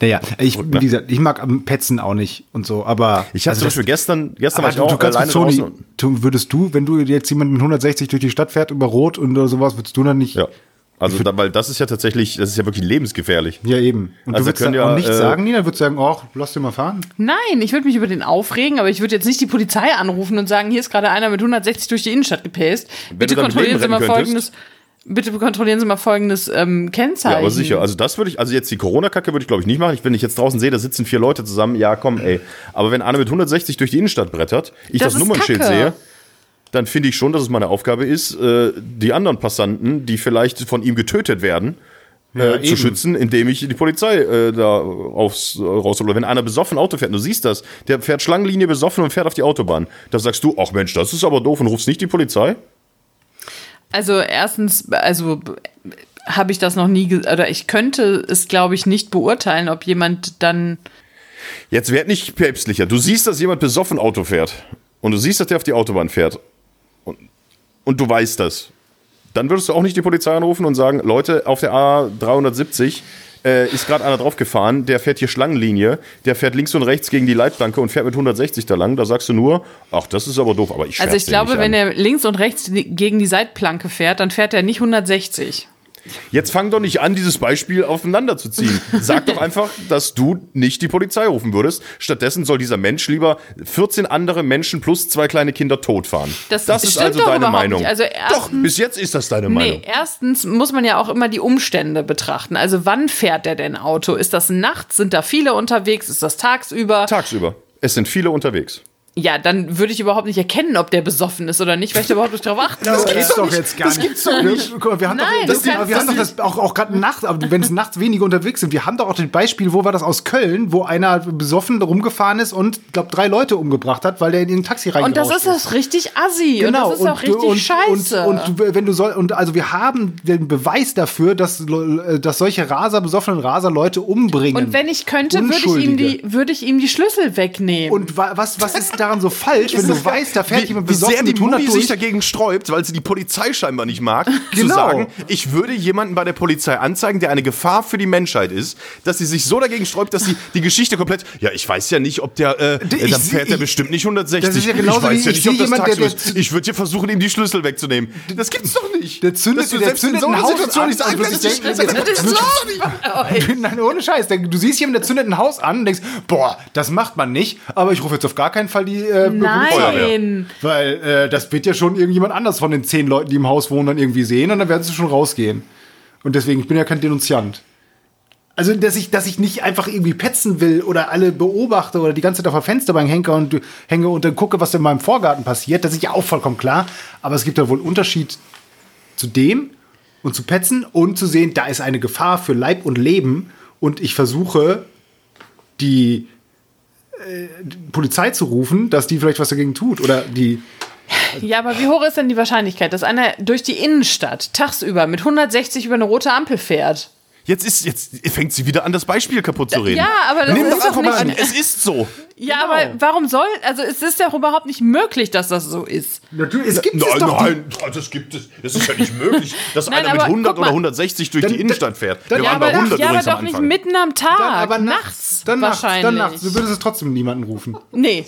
Naja, ich, ne? wie gesagt, ich mag am Petzen auch nicht und so, aber. Ich hatte also zum das- Beispiel gestern, gestern war ich auch du kannst alleine mit Sony, draußen. würdest du, wenn du jetzt jemand mit 160 durch die Stadt fährt über Rot und oder sowas, würdest du dann nicht? Ja. Also, da, weil das ist ja tatsächlich, das ist ja wirklich lebensgefährlich. Ja, eben. Und Also du würdest können dann auch ja, nicht äh, sagen, Nina, würdest sagen, oh, lass dir mal fahren. Nein, ich würde mich über den aufregen, aber ich würde jetzt nicht die Polizei anrufen und sagen, hier ist gerade einer mit 160 durch die Innenstadt gepäst. Bitte du kontrollieren Sie mal retten folgendes. Bitte kontrollieren Sie mal folgendes ähm, Kennzeichen. Ja, aber sicher. Also das würde ich, also jetzt die Corona-Kacke würde ich glaube ich nicht machen. Ich, wenn ich jetzt draußen sehe, da sitzen vier Leute zusammen, ja komm, ey. Aber wenn einer mit 160 durch die Innenstadt brettert, ich Das das, Nummernschild Kacke. sehe, dann finde ich schon, dass es meine Aufgabe ist, äh, die anderen Passanten, die vielleicht von ihm getötet werden, Ja, äh, zu schützen, indem ich die Polizei äh, da aufs äh, raushole. Wenn einer besoffen Auto fährt, du siehst das, der fährt Schlangenlinie besoffen und fährt auf die Autobahn. Da sagst du, ach Mensch, das ist aber doof und rufst nicht die Polizei. Also erstens, also habe ich das noch nie, oder ich könnte es, glaube ich, nicht beurteilen, ob jemand dann, Jetzt werd nicht päpstlicher. Du siehst, dass jemand besoffen Auto fährt. Und du siehst, dass der auf die Autobahn fährt. Und, und du weißt das. Dann würdest du auch nicht die Polizei anrufen und sagen, Leute, auf der A370 äh, ist gerade einer draufgefahren, der fährt hier Schlangenlinie, der fährt links und rechts gegen die Leitplanke und fährt mit 160 da lang. Da sagst du nur, ach, das ist aber doof, aber ich also ich glaube, wenn an. er links und rechts gegen die Seitplanke fährt, dann fährt er nicht 160. Jetzt fang doch nicht an, dieses Beispiel aufeinander zu ziehen. Sag doch einfach, dass du nicht die Polizei rufen würdest. Stattdessen soll dieser Mensch lieber 14 andere Menschen plus zwei kleine Kinder totfahren. Das ist stimmt also doch deine Meinung. Also doch, erstens- bis jetzt ist das deine Meinung. Nee, erstens muss man ja auch immer die Umstände betrachten. Also wann fährt der denn Auto? Ist das nachts? Sind da viele unterwegs? Ist das tagsüber? Tagsüber. Es sind viele unterwegs. Ja, dann würde ich überhaupt nicht erkennen, ob der besoffen ist oder nicht, weil ich da überhaupt nicht drauf achten Das würde. gibt's doch jetzt gar nicht. Das gibt's doch nicht. Guck mal, wir haben Nein, doch, das, wir haben das doch das auch, auch gerade nachts, aber wenn es nachts weniger unterwegs sind, wir haben doch auch das Beispiel, wo war das aus Köln, wo einer besoffen rumgefahren ist und, glaube drei Leute umgebracht hat, weil der in ein Taxi Und reingerauscht das ist das richtig assi. und das ist auch richtig Genau. und, scheiße. Und, und wenn du soll und also wir haben den Beweis dafür, dass, äh, dass solche Raser, besoffenen Raser Leute umbringen. Und wenn ich könnte, würde ich, ihm die, würde ich ihm die Schlüssel wegnehmen. Und wa was, was ist daran so falsch, wenn du weißt, da fährt wie, jemand wie sehr besoffen die mit 100 Mutti durch? sich dagegen sträubt, weil sie die Polizei scheinbar nicht mag, zu Genau. sagen, ich würde jemanden bei der Polizei anzeigen, der eine Gefahr für die Menschheit ist, dass sie sich so dagegen sträubt, dass sie die Geschichte komplett, ja, ich weiß ja nicht, ob der, äh, Ich dann fährt er ich- bestimmt nicht 160. Das ist ja genauso ich weiß wie- ja ich nicht, ob das jemand, der- der- ist. Ich würde dir versuchen, ihm die Schlüssel wegzunehmen. Das gibt's doch nicht. Der zündet, Dass du der selbst in zündet so ein einer Haus Situation an, nicht du einfällst. denkst, Das gibt's ist doch nicht. (laughs) Nein, ohne Scheiß. Du siehst jemanden, der zündet ein Haus an und denkst, boah, das macht man nicht, aber ich rufe jetzt auf gar keinen Fall die äh, Nein. Weil äh, das wird ja schon irgendjemand anders von den zehn Leuten, die im Haus wohnen, dann irgendwie sehen und dann werden sie schon rausgehen. Und deswegen, ich bin ja kein Denunziant. Also, dass ich, dass ich nicht einfach irgendwie petzen will oder alle beobachte oder die ganze Zeit auf der Fensterbank hänge und, hänge und dann gucke, was in meinem Vorgarten passiert, das ist ja auch vollkommen klar. Aber es gibt ja wohl einen Unterschied zu dem und zu petzen und zu sehen, da ist eine Gefahr für Leib und Leben und ich versuche, die äh, Polizei zu rufen, dass die vielleicht was dagegen tut oder die Ja, aber wie hoch ist denn die Wahrscheinlichkeit, dass einer durch die Innenstadt tagsüber mit 160 über eine rote Ampel fährt? Jetzt ist, jetzt fängt sie wieder an, das Beispiel kaputt zu reden. Ja, aber das Nimm ist doch einfach mal an, es ist so. Ja, aber warum soll, also es ist ja auch überhaupt nicht möglich, dass das so ist. Natürlich, es gibt es Nein, doch. nein, das gibt es. Das ist ja nicht möglich, dass Nein, einer mit aber 100 guck mal. oder 160 durch Dann- die Innenstadt fährt. dann- Wir Ja, waren aber, bei 100 ja, aber übrigens doch nicht mitten am Tag. Dann aber nachts, dann nachts, wahrscheinlich. dann nachts. Du würdest es trotzdem niemanden rufen. Nee.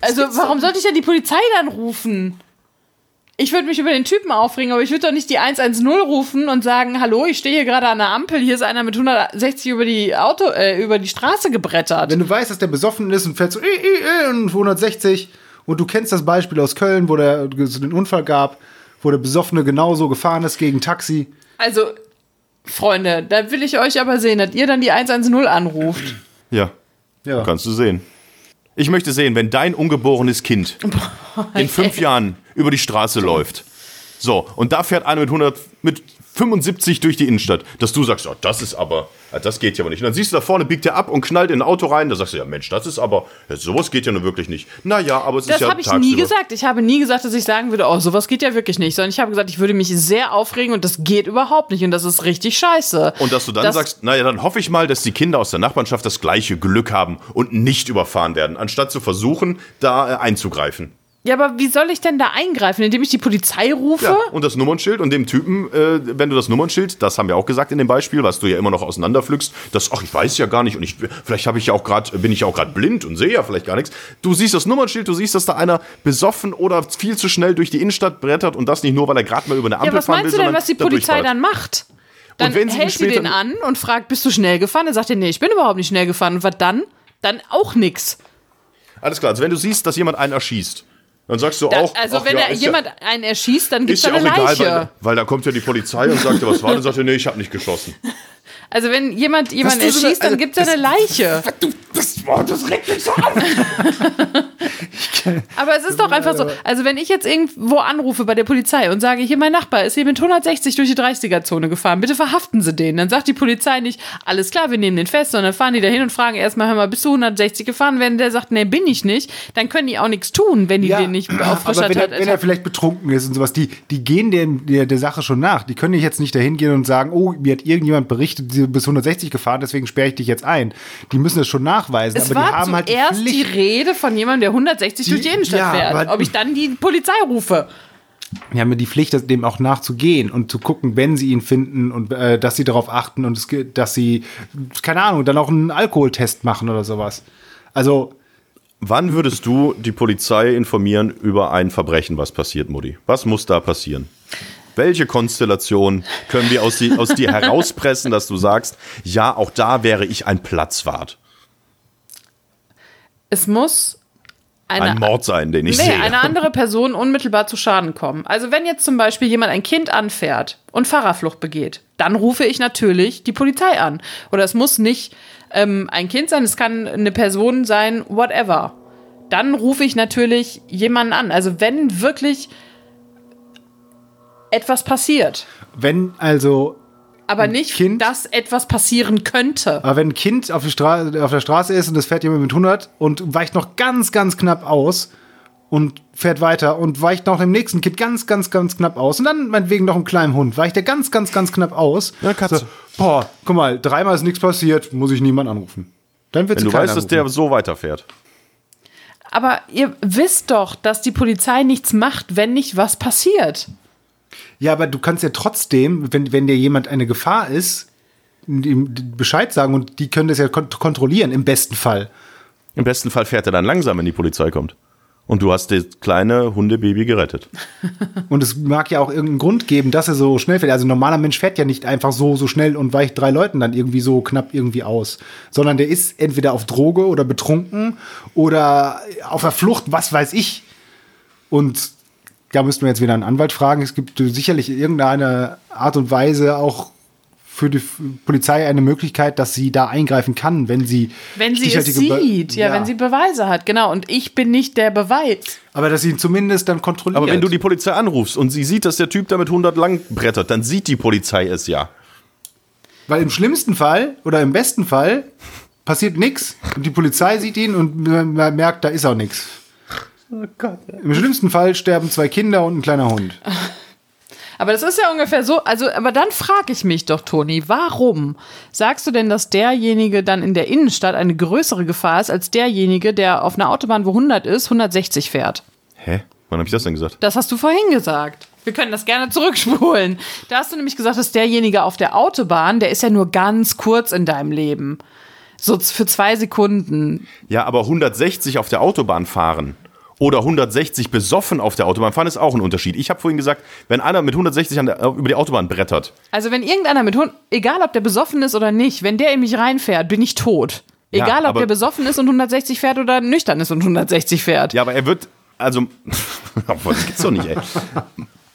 Also warum sollte ich denn die Polizei dann rufen? Ich würde mich über den Typen aufregen, aber ich würde doch nicht die 110 rufen und sagen, hallo, ich stehe hier gerade an der Ampel, hier ist einer mit 160 über die Auto, äh, über die Straße gebrettert. Wenn du weißt, dass der besoffen ist und fährt so äh, äh, und 160 und du kennst das Beispiel aus Köln, wo der so den Unfall gab, wo der Besoffene genauso gefahren ist gegen Taxi. Also, Freunde, da will ich euch aber sehen, dass ihr dann die 110 anruft. Ja, Ja. kannst du sehen. Ich möchte sehen, wenn dein ungeborenes Kind (laughs) in fünf Jahren über die Straße läuft. So, und da fährt einer mit 100, mit 75 durch die Innenstadt, dass du sagst, oh, das ist aber, das geht ja aber nicht. Und dann siehst du da vorne, biegt er ab und knallt in ein Auto rein, da sagst du, ja Mensch, das ist aber, ja, sowas geht ja nun wirklich nicht. Naja, aber es Das ist ja habe ich nie gesagt. Ich habe nie gesagt, dass ich sagen würde, oh, sowas geht ja wirklich nicht. Sondern ich habe gesagt, ich würde mich sehr aufregen und das geht überhaupt nicht. Und das ist richtig scheiße. Und dass du dann Das- sagst, naja, dann hoffe ich mal, dass die Kinder aus der Nachbarschaft das gleiche Glück haben und nicht überfahren werden, anstatt zu versuchen, da äh, einzugreifen. Ja, aber wie soll ich denn da eingreifen? Indem ich die Polizei rufe? Ja, und das Nummernschild und dem Typen, äh, wenn du das Nummernschild, das haben wir auch gesagt in dem Beispiel, was du ja immer noch auseinanderpflückst, das, ach, ich weiß ja gar nicht und ich, vielleicht habe ich ja auch gerade, bin ich ja auch gerade blind und sehe ja vielleicht gar nichts. Du siehst das Nummernschild, du siehst, dass da einer besoffen oder viel zu schnell durch die Innenstadt brettert und das nicht nur, weil er gerade mal über eine Ampel Ja, was fahren meinst will, du denn, was die Polizei dann macht? Dann wenn sie hält sie den an und fragt, bist du schnell gefahren? Dann sagt er, nee, ich bin überhaupt nicht schnell gefahren. Und was dann? Dann auch nix. Alles klar, also wenn du siehst, dass jemand einen erschießt, dann sagst du Da, auch, also ach wenn ja, er jemand ja, einen erschießt, dann gibt's ist da ja auch eine egal, Leiche. weil, weil da kommt ja die Polizei und sagt, was war denn? Und sagt er, nee, ich habe nicht geschossen. Also wenn jemand jemanden so eine- erschießt, dann also, gibt's da eine Leiche. Du, das, oh, das regt mich so auf. (laughs) Aber es ist doch einfach so. Also wenn ich jetzt irgendwo anrufe bei der Polizei und sage, hier mein Nachbar ist hier mit 160 durch die 30er-Zone gefahren, bitte verhaften Sie den. Dann sagt die Polizei nicht, alles klar, wir nehmen den fest, sondern fahren die da hin und fragen erstmal, hör mal, bist du 160 gefahren? Wenn der sagt, nee, bin ich nicht, dann können die auch nichts tun, wenn die den nicht auf frischer aber wenn er, wenn er vielleicht betrunken ist und sowas, die, die gehen dem, der, der Sache schon nach. Die können nicht jetzt nicht dahin gehen und sagen, oh, mir hat irgendjemand berichtet, bis 160 gefahren, deswegen sperre ich dich jetzt ein. Die müssen das schon nachweisen, Es aber die war haben halt die zuerst die, Pflicht. Rede von jemandem, der 160 durch die Die- Innenstadt ja, fährt. aber- Ob ich dann die Polizei rufe. Die haben ja die Pflicht, dem auch nachzugehen und zu gucken, wenn sie ihn finden und äh, dass sie darauf achten und es, dass sie, keine Ahnung, dann auch einen Alkoholtest machen oder sowas. Also, Wann würdest du die Polizei informieren über ein Verbrechen, was passiert, Mutti? Was muss da passieren? Welche Konstellation können wir aus, die, aus dir (laughs) herauspressen, dass du sagst, ja, auch da wäre ich ein Platzwart? Es muss eine, Ein Mord sein, den ich nee, sehe. eine andere Person unmittelbar zu Schaden kommen. Also wenn jetzt zum Beispiel jemand ein Kind anfährt und Fahrerflucht begeht, dann rufe ich natürlich die Polizei an. Oder es muss nicht ähm, ein Kind sein, es kann eine Person sein, whatever. Dann rufe ich natürlich jemanden an. Also wenn wirklich etwas passiert, wenn also aber nicht, Kind? dass etwas passieren könnte. Aber wenn ein Kind auf, auf der Straße ist und es fährt jemand mit 100 und weicht noch ganz, ganz knapp aus und fährt weiter und weicht noch dem nächsten Kind ganz, ganz, ganz knapp aus und dann meinetwegen noch einem kleinen Hund, weicht der ganz, ganz, ganz knapp aus. Ja, Katze. So, boah, guck mal, dreimal ist nichts passiert, muss ich niemand anrufen. Dann wird Wenn du weißt, dass der so weiterfährt. Aber ihr wisst doch, dass die Polizei nichts macht, wenn nicht was passiert. Ja, aber du kannst ja trotzdem, wenn, wenn dir jemand eine Gefahr ist, ihm Bescheid sagen und die können das ja kont kontrollieren, im besten Fall. Im besten Fall fährt er dann langsam, wenn die Polizei kommt. Und du hast das kleine Hundebaby gerettet. (laughs) Und es mag ja auch irgendeinen Grund geben, dass er so schnell fährt. Also ein normaler Mensch fährt ja nicht einfach so, so schnell und weicht drei Leuten dann irgendwie so knapp irgendwie aus. Sondern der ist entweder auf Droge oder betrunken oder auf der Flucht, was weiß ich. Und da müssten wir jetzt wieder einen Anwalt fragen. Es gibt sicherlich irgendeine Art und Weise auch für die Polizei eine Möglichkeit, dass sie da eingreifen kann, wenn sie Wenn sie es sieht, ja, wenn sie Beweise hat, genau. Und ich bin nicht der Beweis. aber dass sie ihn zumindest dann kontrolliert. Aber wenn du die Polizei anrufst und sie sieht, dass der Typ da mit 100 lang brettert, dann sieht die Polizei es ja. Weil im schlimmsten Fall oder im besten Fall passiert nichts und die Polizei sieht ihn und man merkt, da ist auch nichts. Im schlimmsten Fall sterben zwei Kinder und ein kleiner Hund. (laughs) Aber das ist ja ungefähr so, also, aber dann frage ich mich doch, Toni, warum sagst du denn, dass derjenige dann in der Innenstadt eine größere Gefahr ist, als derjenige, der auf einer Autobahn, wo 100 ist, 160 fährt? Hä? Wann habe ich das denn gesagt? Das hast du vorhin gesagt. Wir können das gerne zurückspulen. Da hast du nämlich gesagt, dass derjenige auf der Autobahn, der ist ja nur ganz kurz in deinem Leben. So für zwei Sekunden. Ja, aber 160 auf der Autobahn fahren oder 160 besoffen auf der Autobahn fahren ist auch ein Unterschied. Ich habe vorhin gesagt, wenn einer mit 160 an der, über die Autobahn brettert, Also wenn irgendeiner mit egal ob der besoffen ist oder nicht, wenn der in mich reinfährt, bin ich tot. Ja, Egal ob aber- der besoffen ist und 160 fährt oder nüchtern ist und 160 fährt. ja, aber er wird, also, (laughs) das gibt's doch nicht, ey.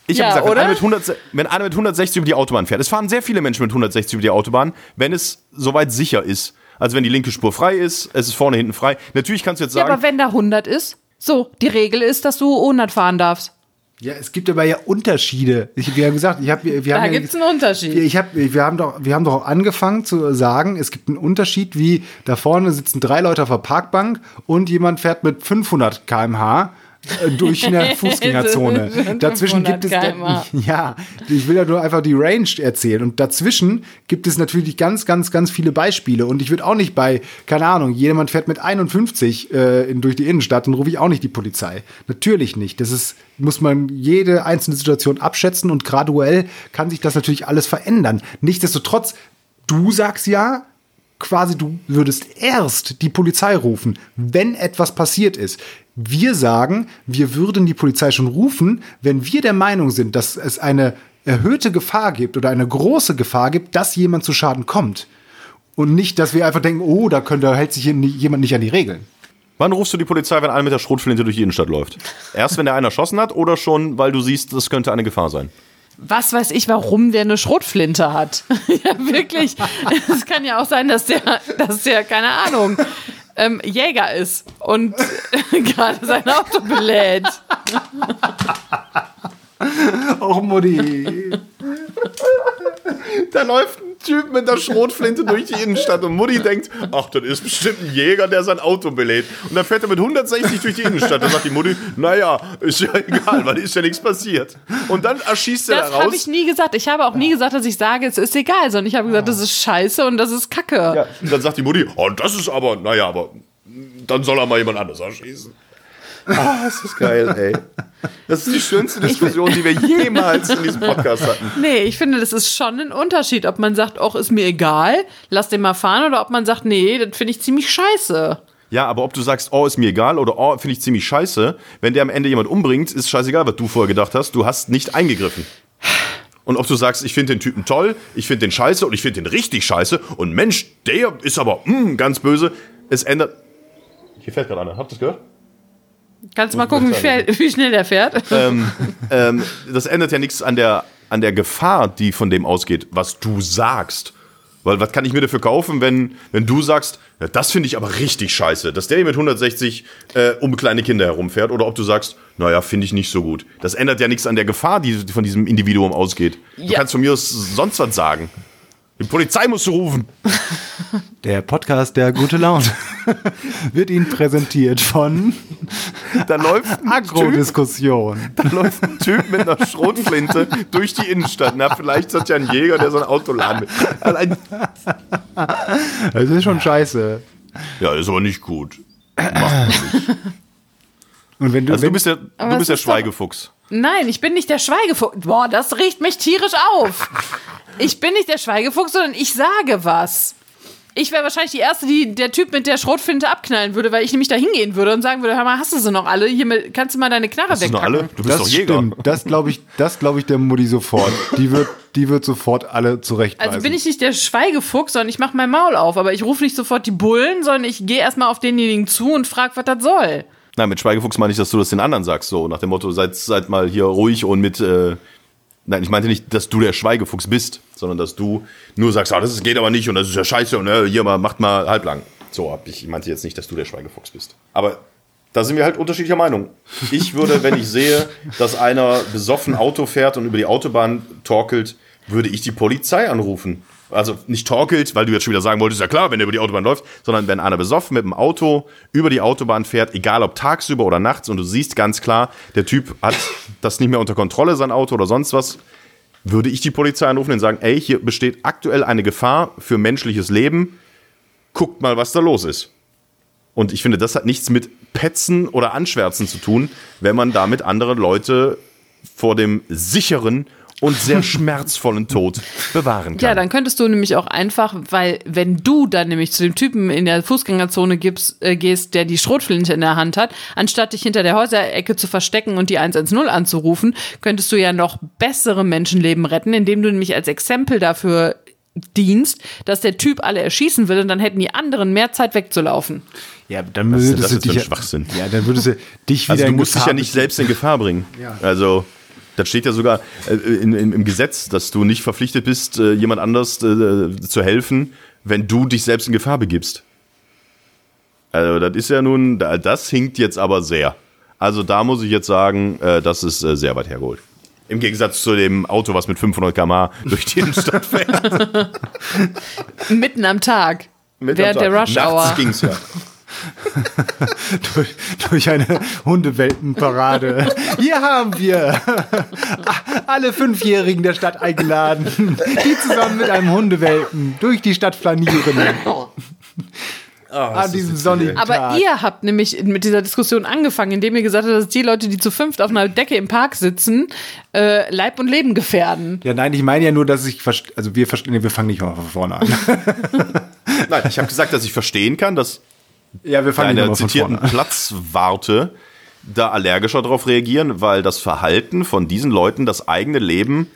Ich Ja, habe gesagt, wenn einer, mit 100, wenn einer mit 160 über die Autobahn fährt, es fahren sehr viele Menschen mit 160 über die Autobahn, wenn es soweit sicher ist. Also wenn die linke Spur frei ist, es ist vorne, hinten frei. Natürlich kannst du jetzt Ja, sagen, aber wenn da 100 ist, so, die Regel ist, dass du 100 fahren darfst. Ja, es gibt aber ja Unterschiede. Ich, wir haben gesagt, ich hab, wir, Da haben ja, gibt's einen Unterschied. Ich hab, wir, haben doch, wir haben doch angefangen zu sagen, es gibt einen Unterschied, wie da vorne sitzen drei Leute auf der Parkbank und jemand fährt mit 500 km/h durch eine (laughs) Fußgängerzone. Dazwischen gibt es 500 km/h. (laughs) ja, ich will ja nur einfach die Range erzählen und dazwischen gibt es natürlich ganz ganz ganz viele Beispiele und ich würde auch nicht bei keine Ahnung, jemand fährt mit 51 äh, in, durch die Innenstadt und rufe ich auch nicht die Polizei. Natürlich nicht. Das ist muss man jede einzelne Situation abschätzen und graduell kann sich das natürlich alles verändern. Nichtsdestotrotz du sagst ja, quasi du würdest erst die Polizei rufen, wenn etwas passiert ist. Wir sagen, wir würden die Polizei schon rufen, wenn wir der Meinung sind, dass es eine erhöhte Gefahr gibt oder eine große Gefahr gibt, dass jemand zu Schaden kommt. Und nicht, dass wir einfach denken, oh, da, könnte, da hält sich jemand nicht an die Regeln. wann rufst du die Polizei, wenn einer mit der Schrotflinte durch die Innenstadt läuft? Erst, wenn der einen erschossen hat oder schon, weil du siehst, das könnte eine Gefahr sein? Was weiß ich, warum der eine Schrotflinte hat? (laughs) ja, wirklich. Es kann ja auch sein, dass der, dass der keine Ahnung, ähm, Jäger ist und (laughs) gerade sein Auto belädt. (laughs) Oh, Mutti. Da läuft ein Typ mit der Schrotflinte durch die Innenstadt und Mutti denkt, ach, das ist bestimmt ein Jäger, der sein Auto belädt. Und dann fährt er mit 160 durch die Innenstadt. Dann sagt die Mutti, naja, ist ja egal, weil ist ja nichts passiert. Und dann erschießt er Das da habe raus. ich nie gesagt. Ich habe auch nie gesagt, dass ich sage, es ist egal, sondern ich habe gesagt, das ist scheiße und das ist Kacke. Ja, und dann sagt die Mutti, oh, das ist aber, naja, aber dann soll er mal jemand anderes erschießen. Ah, ist das geil, ey. Das ist die schönste Diskussion, die wir jemals in diesem Podcast hatten. Nee, ich finde, das ist schon ein Unterschied, ob man sagt, ach, ist mir egal, lass den mal fahren, oder ob man sagt, nee, das finde ich ziemlich scheiße. Ja, aber ob du sagst, oh, ist mir egal oder oh, finde ich ziemlich scheiße, wenn der am Ende jemand umbringt, ist scheißegal, was du vorher gedacht hast. Du hast nicht eingegriffen. Und ob du sagst, ich finde den Typen toll, ich finde den scheiße und ich finde den richtig scheiße und Mensch, der ist aber mm, ganz böse, es ändert. Hier fährt gerade einer, habt ihr das gehört? Kannst du mal gucken, wie, fährt, wie schnell der fährt? (laughs) ähm, das ändert ja nichts an der, an der Gefahr, die von dem ausgeht, was du sagst. Weil was kann ich mir dafür kaufen, wenn, wenn du sagst, ja, das finde ich aber richtig scheiße, dass der hier mit 160 äh, um kleine Kinder herumfährt oder ob du sagst, naja, finde ich nicht so gut. Das ändert ja nichts an der Gefahr, die von diesem Individuum ausgeht. Du Ja. kannst von mir aus sonst was sagen. Die Polizei musst du rufen. (laughs) Der Podcast der gute Laune (laughs) wird Ihnen präsentiert von Da läuft ein Agrodiskussion. da läuft ein Typ mit einer Schrotflinte durch die Innenstadt. Na, vielleicht ist das ja ein Jäger, der so ein Autoladen mit. Allein Das ist schon scheiße. Ja, ist aber nicht gut. Macht man nicht. Und wenn du, Also du bist der, du bist der Schweigefuchs. Nein, ich bin nicht der Schweigefuchs. Boah, das riecht mich tierisch auf. Ich bin nicht der Schweigefuchs, sondern ich sage was. Ich wäre wahrscheinlich die Erste, die der Typ mit der Schrotflinte abknallen würde, weil ich nämlich da hingehen würde und sagen würde, hör mal, hast du sie noch alle? Hier mit, kannst du mal deine Knarre Hast du noch wegpacken? alle? Du bist das doch Jäger. stimmt. Das glaube ich, das glaube ich der Mutti sofort. Die wird, die wird sofort alle zurechtweisen. Also bin ich nicht der Schweigefuchs, sondern ich mache mein Maul auf. Aber ich rufe nicht sofort die Bullen, sondern ich gehe erstmal auf denjenigen zu und frage, was das soll. Nein, mit Schweigefuchs meine ich, dass du das den anderen sagst, so nach dem Motto, seid, seid mal hier ruhig und mit. Äh, nein, ich meinte nicht, dass du der Schweigefuchs bist, sondern dass du nur sagst, ah, das geht aber nicht und das ist ja scheiße und äh, hier mal macht mal halblang. So ich meinte jetzt nicht, dass du der Schweigefuchs bist. Aber da sind wir halt unterschiedlicher Meinung. Ich würde, wenn ich sehe, dass einer besoffen Auto fährt und über die Autobahn torkelt, würde ich die Polizei anrufen. Also nicht torkelt, weil du jetzt schon wieder sagen wolltest, ja klar, wenn er über die Autobahn läuft, sondern wenn einer besoffen mit dem Auto über die Autobahn fährt, egal ob tagsüber oder nachts, und du siehst ganz klar, der Typ hat das nicht mehr unter Kontrolle, sein Auto oder sonst was, würde ich die Polizei anrufen und sagen, ey, hier besteht aktuell eine Gefahr für menschliches Leben, guckt mal, was da los ist. Und ich finde, das hat nichts mit Petzen oder Anschwärzen zu tun, wenn man damit andere Leute vor dem sicheren und sehr (laughs) schmerzvollen Tod bewahren kann. Ja, dann könntest du nämlich auch einfach, weil wenn du dann nämlich zu dem Typen in der Fußgängerzone gibst, äh, gehst, der die Schrotflinte in der Hand hat, anstatt dich hinter der Häuserecke zu verstecken und die 110 anzurufen, könntest du ja noch bessere Menschenleben retten, indem du nämlich als Exempel dafür dienst, dass der Typ alle erschießen will und dann hätten die anderen mehr Zeit wegzulaufen. ja, dann würdest das du für ein dich, Schwachsinn? ja, dann würdest du dich wieder Also du musst dich ja nicht selbst in Gefahr bringen. Also das steht ja sogar äh, in, in, im Gesetz, dass du nicht verpflichtet bist, äh, jemand anders äh, zu helfen, wenn du dich selbst in Gefahr begibst. Also das ist ja nun, da- das hinkt jetzt aber sehr. Also da muss ich jetzt sagen, äh, das ist äh, sehr weit hergeholt. Im Gegensatz zu dem Auto, was mit 500 km/h (laughs) durch die Innenstadt fährt. (laughs) Mitten am Tag. Mit während am der Tag. Rush Nachts Hour. ging's ja. (laughs) durch, durch eine Hundewelpenparade. Hier haben wir alle Fünfjährigen der Stadt eingeladen, die zusammen mit einem Hundewelpen durch die Stadt flanieren. An diesem sonnigen Aber Tag. ihr habt nämlich mit dieser Diskussion angefangen, indem ihr gesagt habt, dass die Leute, die zu fünft auf einer Decke im Park sitzen, äh, Leib und Leben gefährden. Ja, nein, ich meine ja nur, dass ich, also wir verstehen, wir fangen nicht mal von vorne an. (laughs) Nein, ich habe gesagt, dass ich verstehen kann, dass Ja, wir fangen nicht deine mal von zitierten. Platzwarte da allergischer darauf reagieren, weil das Verhalten von diesen Leuten das eigene Leben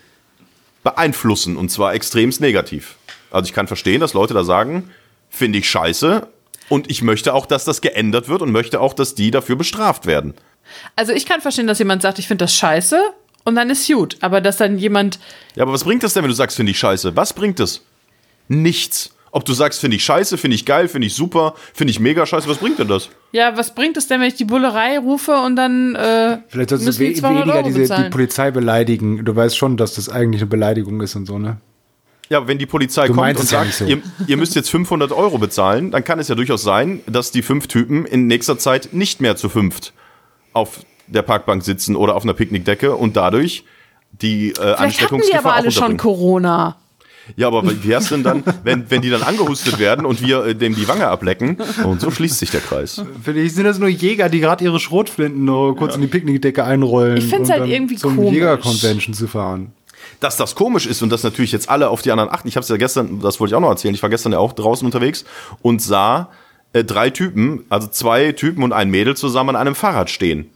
beeinflussen und zwar extremst negativ. Also ich kann verstehen, dass Leute da sagen, finde ich scheiße und ich möchte auch, dass das geändert wird und möchte auch, dass die dafür bestraft werden. Also ich kann verstehen, dass jemand sagt, ich finde das scheiße und dann ist gut. Aber dass dann jemand, Ja, aber was bringt das denn, wenn du sagst, finde ich scheiße? Was bringt es? Nichts. Ob du sagst, finde ich scheiße, finde ich geil, finde ich super, finde ich mega scheiße, was bringt denn das? ja, was bringt es denn, wenn ich die Bullerei rufe und dann äh, Vielleicht solltest müssen du die we 200 weniger diese, die? Polizei beleidigen. Du weißt schon, dass das eigentlich eine Beleidigung ist und so, ne? Ja, wenn die Polizei Du kommt und sagt, so. ihr, ihr müsst jetzt 500 Euro bezahlen, dann kann es ja durchaus sein, dass die fünf Typen in nächster Zeit nicht mehr zu fünft auf der Parkbank sitzen oder auf einer Picknickdecke und dadurch die äh, Vielleicht hatten die Ansteckungsgefahr aber alle schon. Corona. Ja, aber wie wär's denn dann, wenn, wenn die dann angehustet werden und wir äh, dem die Wange ablecken? Und so schließt sich der Kreis. Vielleicht sind das nur Jäger, die gerade ihre Schrotflinten nur kurz in die Picknickdecke einrollen. Ich find's um halt dann irgendwie zum komisch. Jäger-Convention zu fahren. Dass das komisch ist und dass natürlich jetzt alle auf die anderen achten. Ich habe es ja gestern, das wollte ich auch noch erzählen, ich war gestern ja auch draußen unterwegs und sah äh, drei Typen, also zwei Typen und ein Mädel zusammen an einem Fahrrad stehen.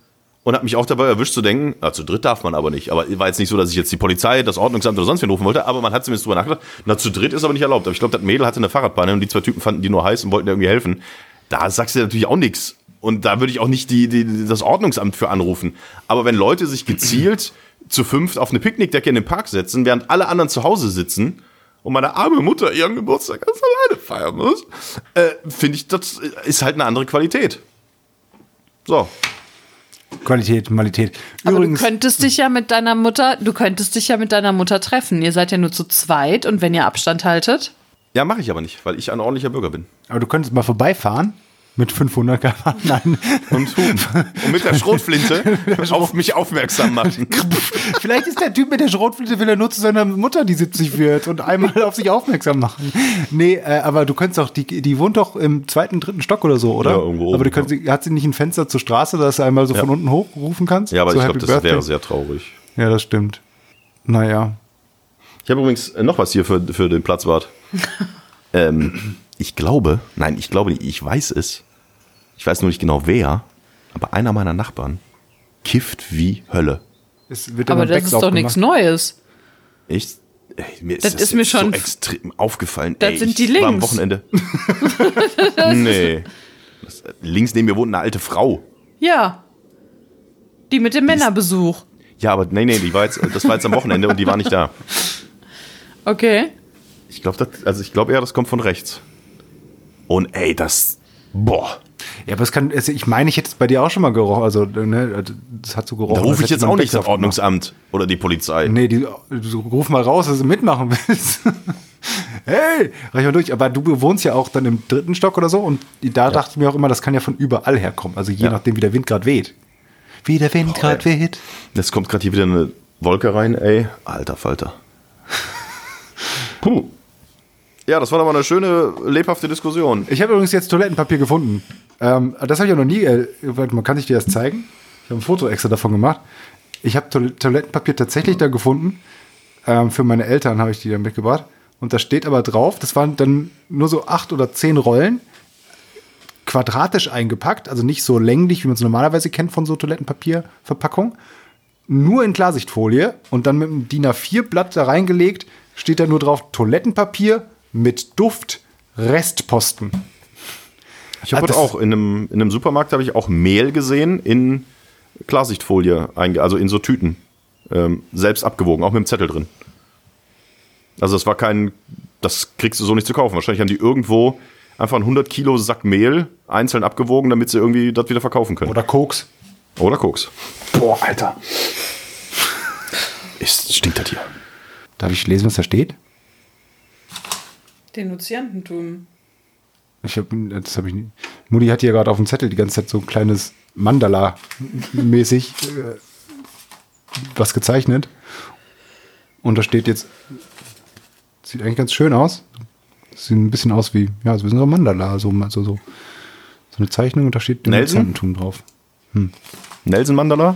Und habe mich auch dabei erwischt zu denken, na, zu dritt darf man aber nicht. Aber war jetzt nicht so, dass ich jetzt die Polizei, das Ordnungsamt oder sonst wen rufen wollte, aber man hat zumindest drüber nachgedacht, na, zu dritt ist aber nicht erlaubt. Aber ich glaube, das Mädel hatte eine Fahrradbeine und die zwei Typen fanden die nur heiß und wollten irgendwie helfen. Da sagst du natürlich auch nichts. Und da würde ich auch nicht die, die, das Ordnungsamt für anrufen. Aber wenn Leute sich gezielt (clears throat) zu fünft auf eine Picknickdecke in den Park setzen, während alle anderen zu Hause sitzen und meine arme Mutter ihren Geburtstag ganz alleine feiern muss, äh, finde ich, das ist halt eine andere Qualität. So. Qualität, Qualität. Aber Übrigens, du könntest dich ja mit deiner Mutter, du könntest dich ja mit deiner Mutter treffen. Ihr seid ja nur zu zweit und wenn ihr Abstand haltet. Ja, mache ich aber nicht, weil ich ein ordentlicher Bürger bin. aber du könntest mal vorbeifahren Mit 500 km (laughs) Nein. Und, und mit der Schrotflinte (laughs) auf mich aufmerksam machen. (laughs) Vielleicht ist der Typ mit der Schrotflinte, will er nur zu seiner Mutter, die 70 wird und einmal auf sich aufmerksam machen. Nee, äh, aber du könntest doch, die, die wohnt doch im zweiten, dritten Stock oder so, oder? Ja, irgendwo aber du könntest, hat sie nicht ein Fenster zur Straße, dass du einmal so Ja. von unten hochrufen kannst? Ja, aber So ich glaube, das wäre Birthday? sehr traurig. Ja, das stimmt. Naja. Ich habe übrigens äh, noch was hier für, für den Platzwart. ähm, ich glaube, nein, ich glaube nicht, ich weiß es. Ich weiß nur nicht genau wer, aber einer meiner Nachbarn kifft wie Hölle. Es wird Aber das ist doch nichts. Neues. Ich, ey, mir Das das ist mir schon- so extrem aufgefallen. Das ey, sind die War am Links. Wochenende. (laughs) (laughs) nee. Das, links neben mir wohnt eine alte Frau. Ja. Die mit dem Männerbesuch. Ja, aber nee, nee, die war jetzt, das war jetzt am Wochenende und die war nicht da. Okay. Ich glaube, also ich glaube eher, das kommt von rechts. Und ey, das, boah, Ja, aber es kann, also ich meine, ich hätte es bei dir auch schon mal gerochen. Also, ne, das hat so gerochen. da rufe ich jetzt auch nicht das. Ordnungsamt oder die Polizei. Nee, die, du ruf mal raus, dass du mitmachen (laughs) willst. hey, reich mal durch. Aber du wohnst ja auch dann im dritten Stock oder so und da dachte ich mir auch immer, das kann ja von überall herkommen. Also je Ja. nachdem, wie der Wind gerade weht. Wie der Wind gerade weht. Jetzt kommt gerade hier wieder eine Wolke rein, ey. Alter Falter. (laughs) Puh. Ja, das war mal eine schöne, lebhafte Diskussion. Ich habe übrigens jetzt Toilettenpapier gefunden. Ähm, das habe ich ja noch nie, äh, mal kann ich dir das zeigen? Ich habe ein Foto extra davon gemacht. Ich habe Toil- Toilettenpapier tatsächlich da gefunden. Ähm, für meine Eltern habe ich die da mitgebracht. Und da steht aber drauf, das waren dann nur so acht oder zehn Rollen, quadratisch eingepackt, also nicht so länglich, wie man es normalerweise kennt von so Toilettenpapierverpackung. Nur in Klarsichtfolie und dann mit einem DIN A4-Blatt da reingelegt, steht da nur drauf Toilettenpapier mit Duft, Restposten. Ich habe Ah, das- auch in einem, in einem Supermarkt habe ich auch Mehl gesehen in Klarsichtfolie, also in so Tüten. Ähm, selbst abgewogen, auch mit dem Zettel drin. Also das war kein, das kriegst du so nicht zu kaufen. Wahrscheinlich haben die irgendwo einfach einen 100 Kilo Sack Mehl einzeln abgewogen, damit sie irgendwie das wieder verkaufen können. Oder Koks. Oder Koks. Boah, Alter. Ist, stinkt das hier. Darf ich lesen, was da steht? Denunziantentum. Ich hab, das habe ich nicht. Mutti hat hier gerade auf dem Zettel die ganze Zeit so ein kleines Mandala-mäßig äh, was gezeichnet. Und da steht jetzt, sieht eigentlich ganz schön aus. Sieht ein bisschen aus wie, ja, so wie so ein Mandala, so, so, so, so eine Zeichnung und da steht Nelson? Denunziantentum drauf. Nelson Mandala?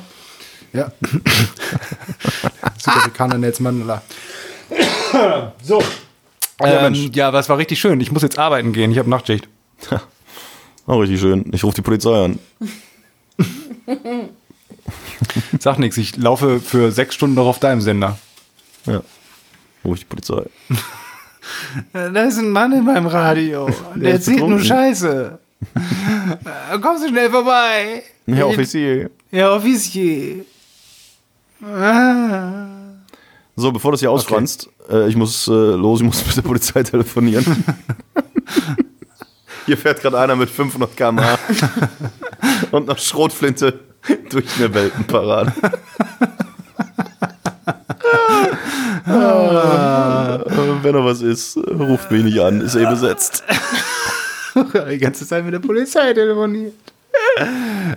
Ja. (laughs) Südafrikaner Nelson Mandela. so. Ja, Ähm, ja, aber es war richtig schön. Ich muss jetzt arbeiten gehen. Ich habe Nachtschicht. Auch richtig schön. Ich rufe die Polizei an. Sag nichts. Ich laufe für sechs Stunden noch auf deinem Sender. Ja. Rufe ich die Polizei. (laughs) Da ist ein Mann in meinem Radio. Der ist betrunken. Scheiße. (laughs) Komm so schnell vorbei. Herr Offizier. Ja, Offizier. Ah. So, bevor das hier ausfranst, äh, ich muss äh, los, ich muss mit der Polizei telefonieren. (laughs) hier fährt gerade einer mit 500 km/h und einer Schrotflinte durch eine Weltenparade. Ah, Wenn noch was ist, ruft mich nicht an, ist eh besetzt. (laughs) Die ganze Zeit mit der Polizei telefoniert.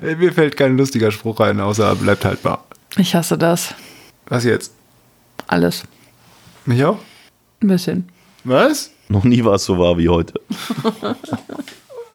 Mir fällt kein lustiger Spruch ein, außer bleibt haltbar. Ich hasse das. Was jetzt? Alles. Mich auch? Ein bisschen. Was? Noch nie war es so wahr wie heute. (laughs)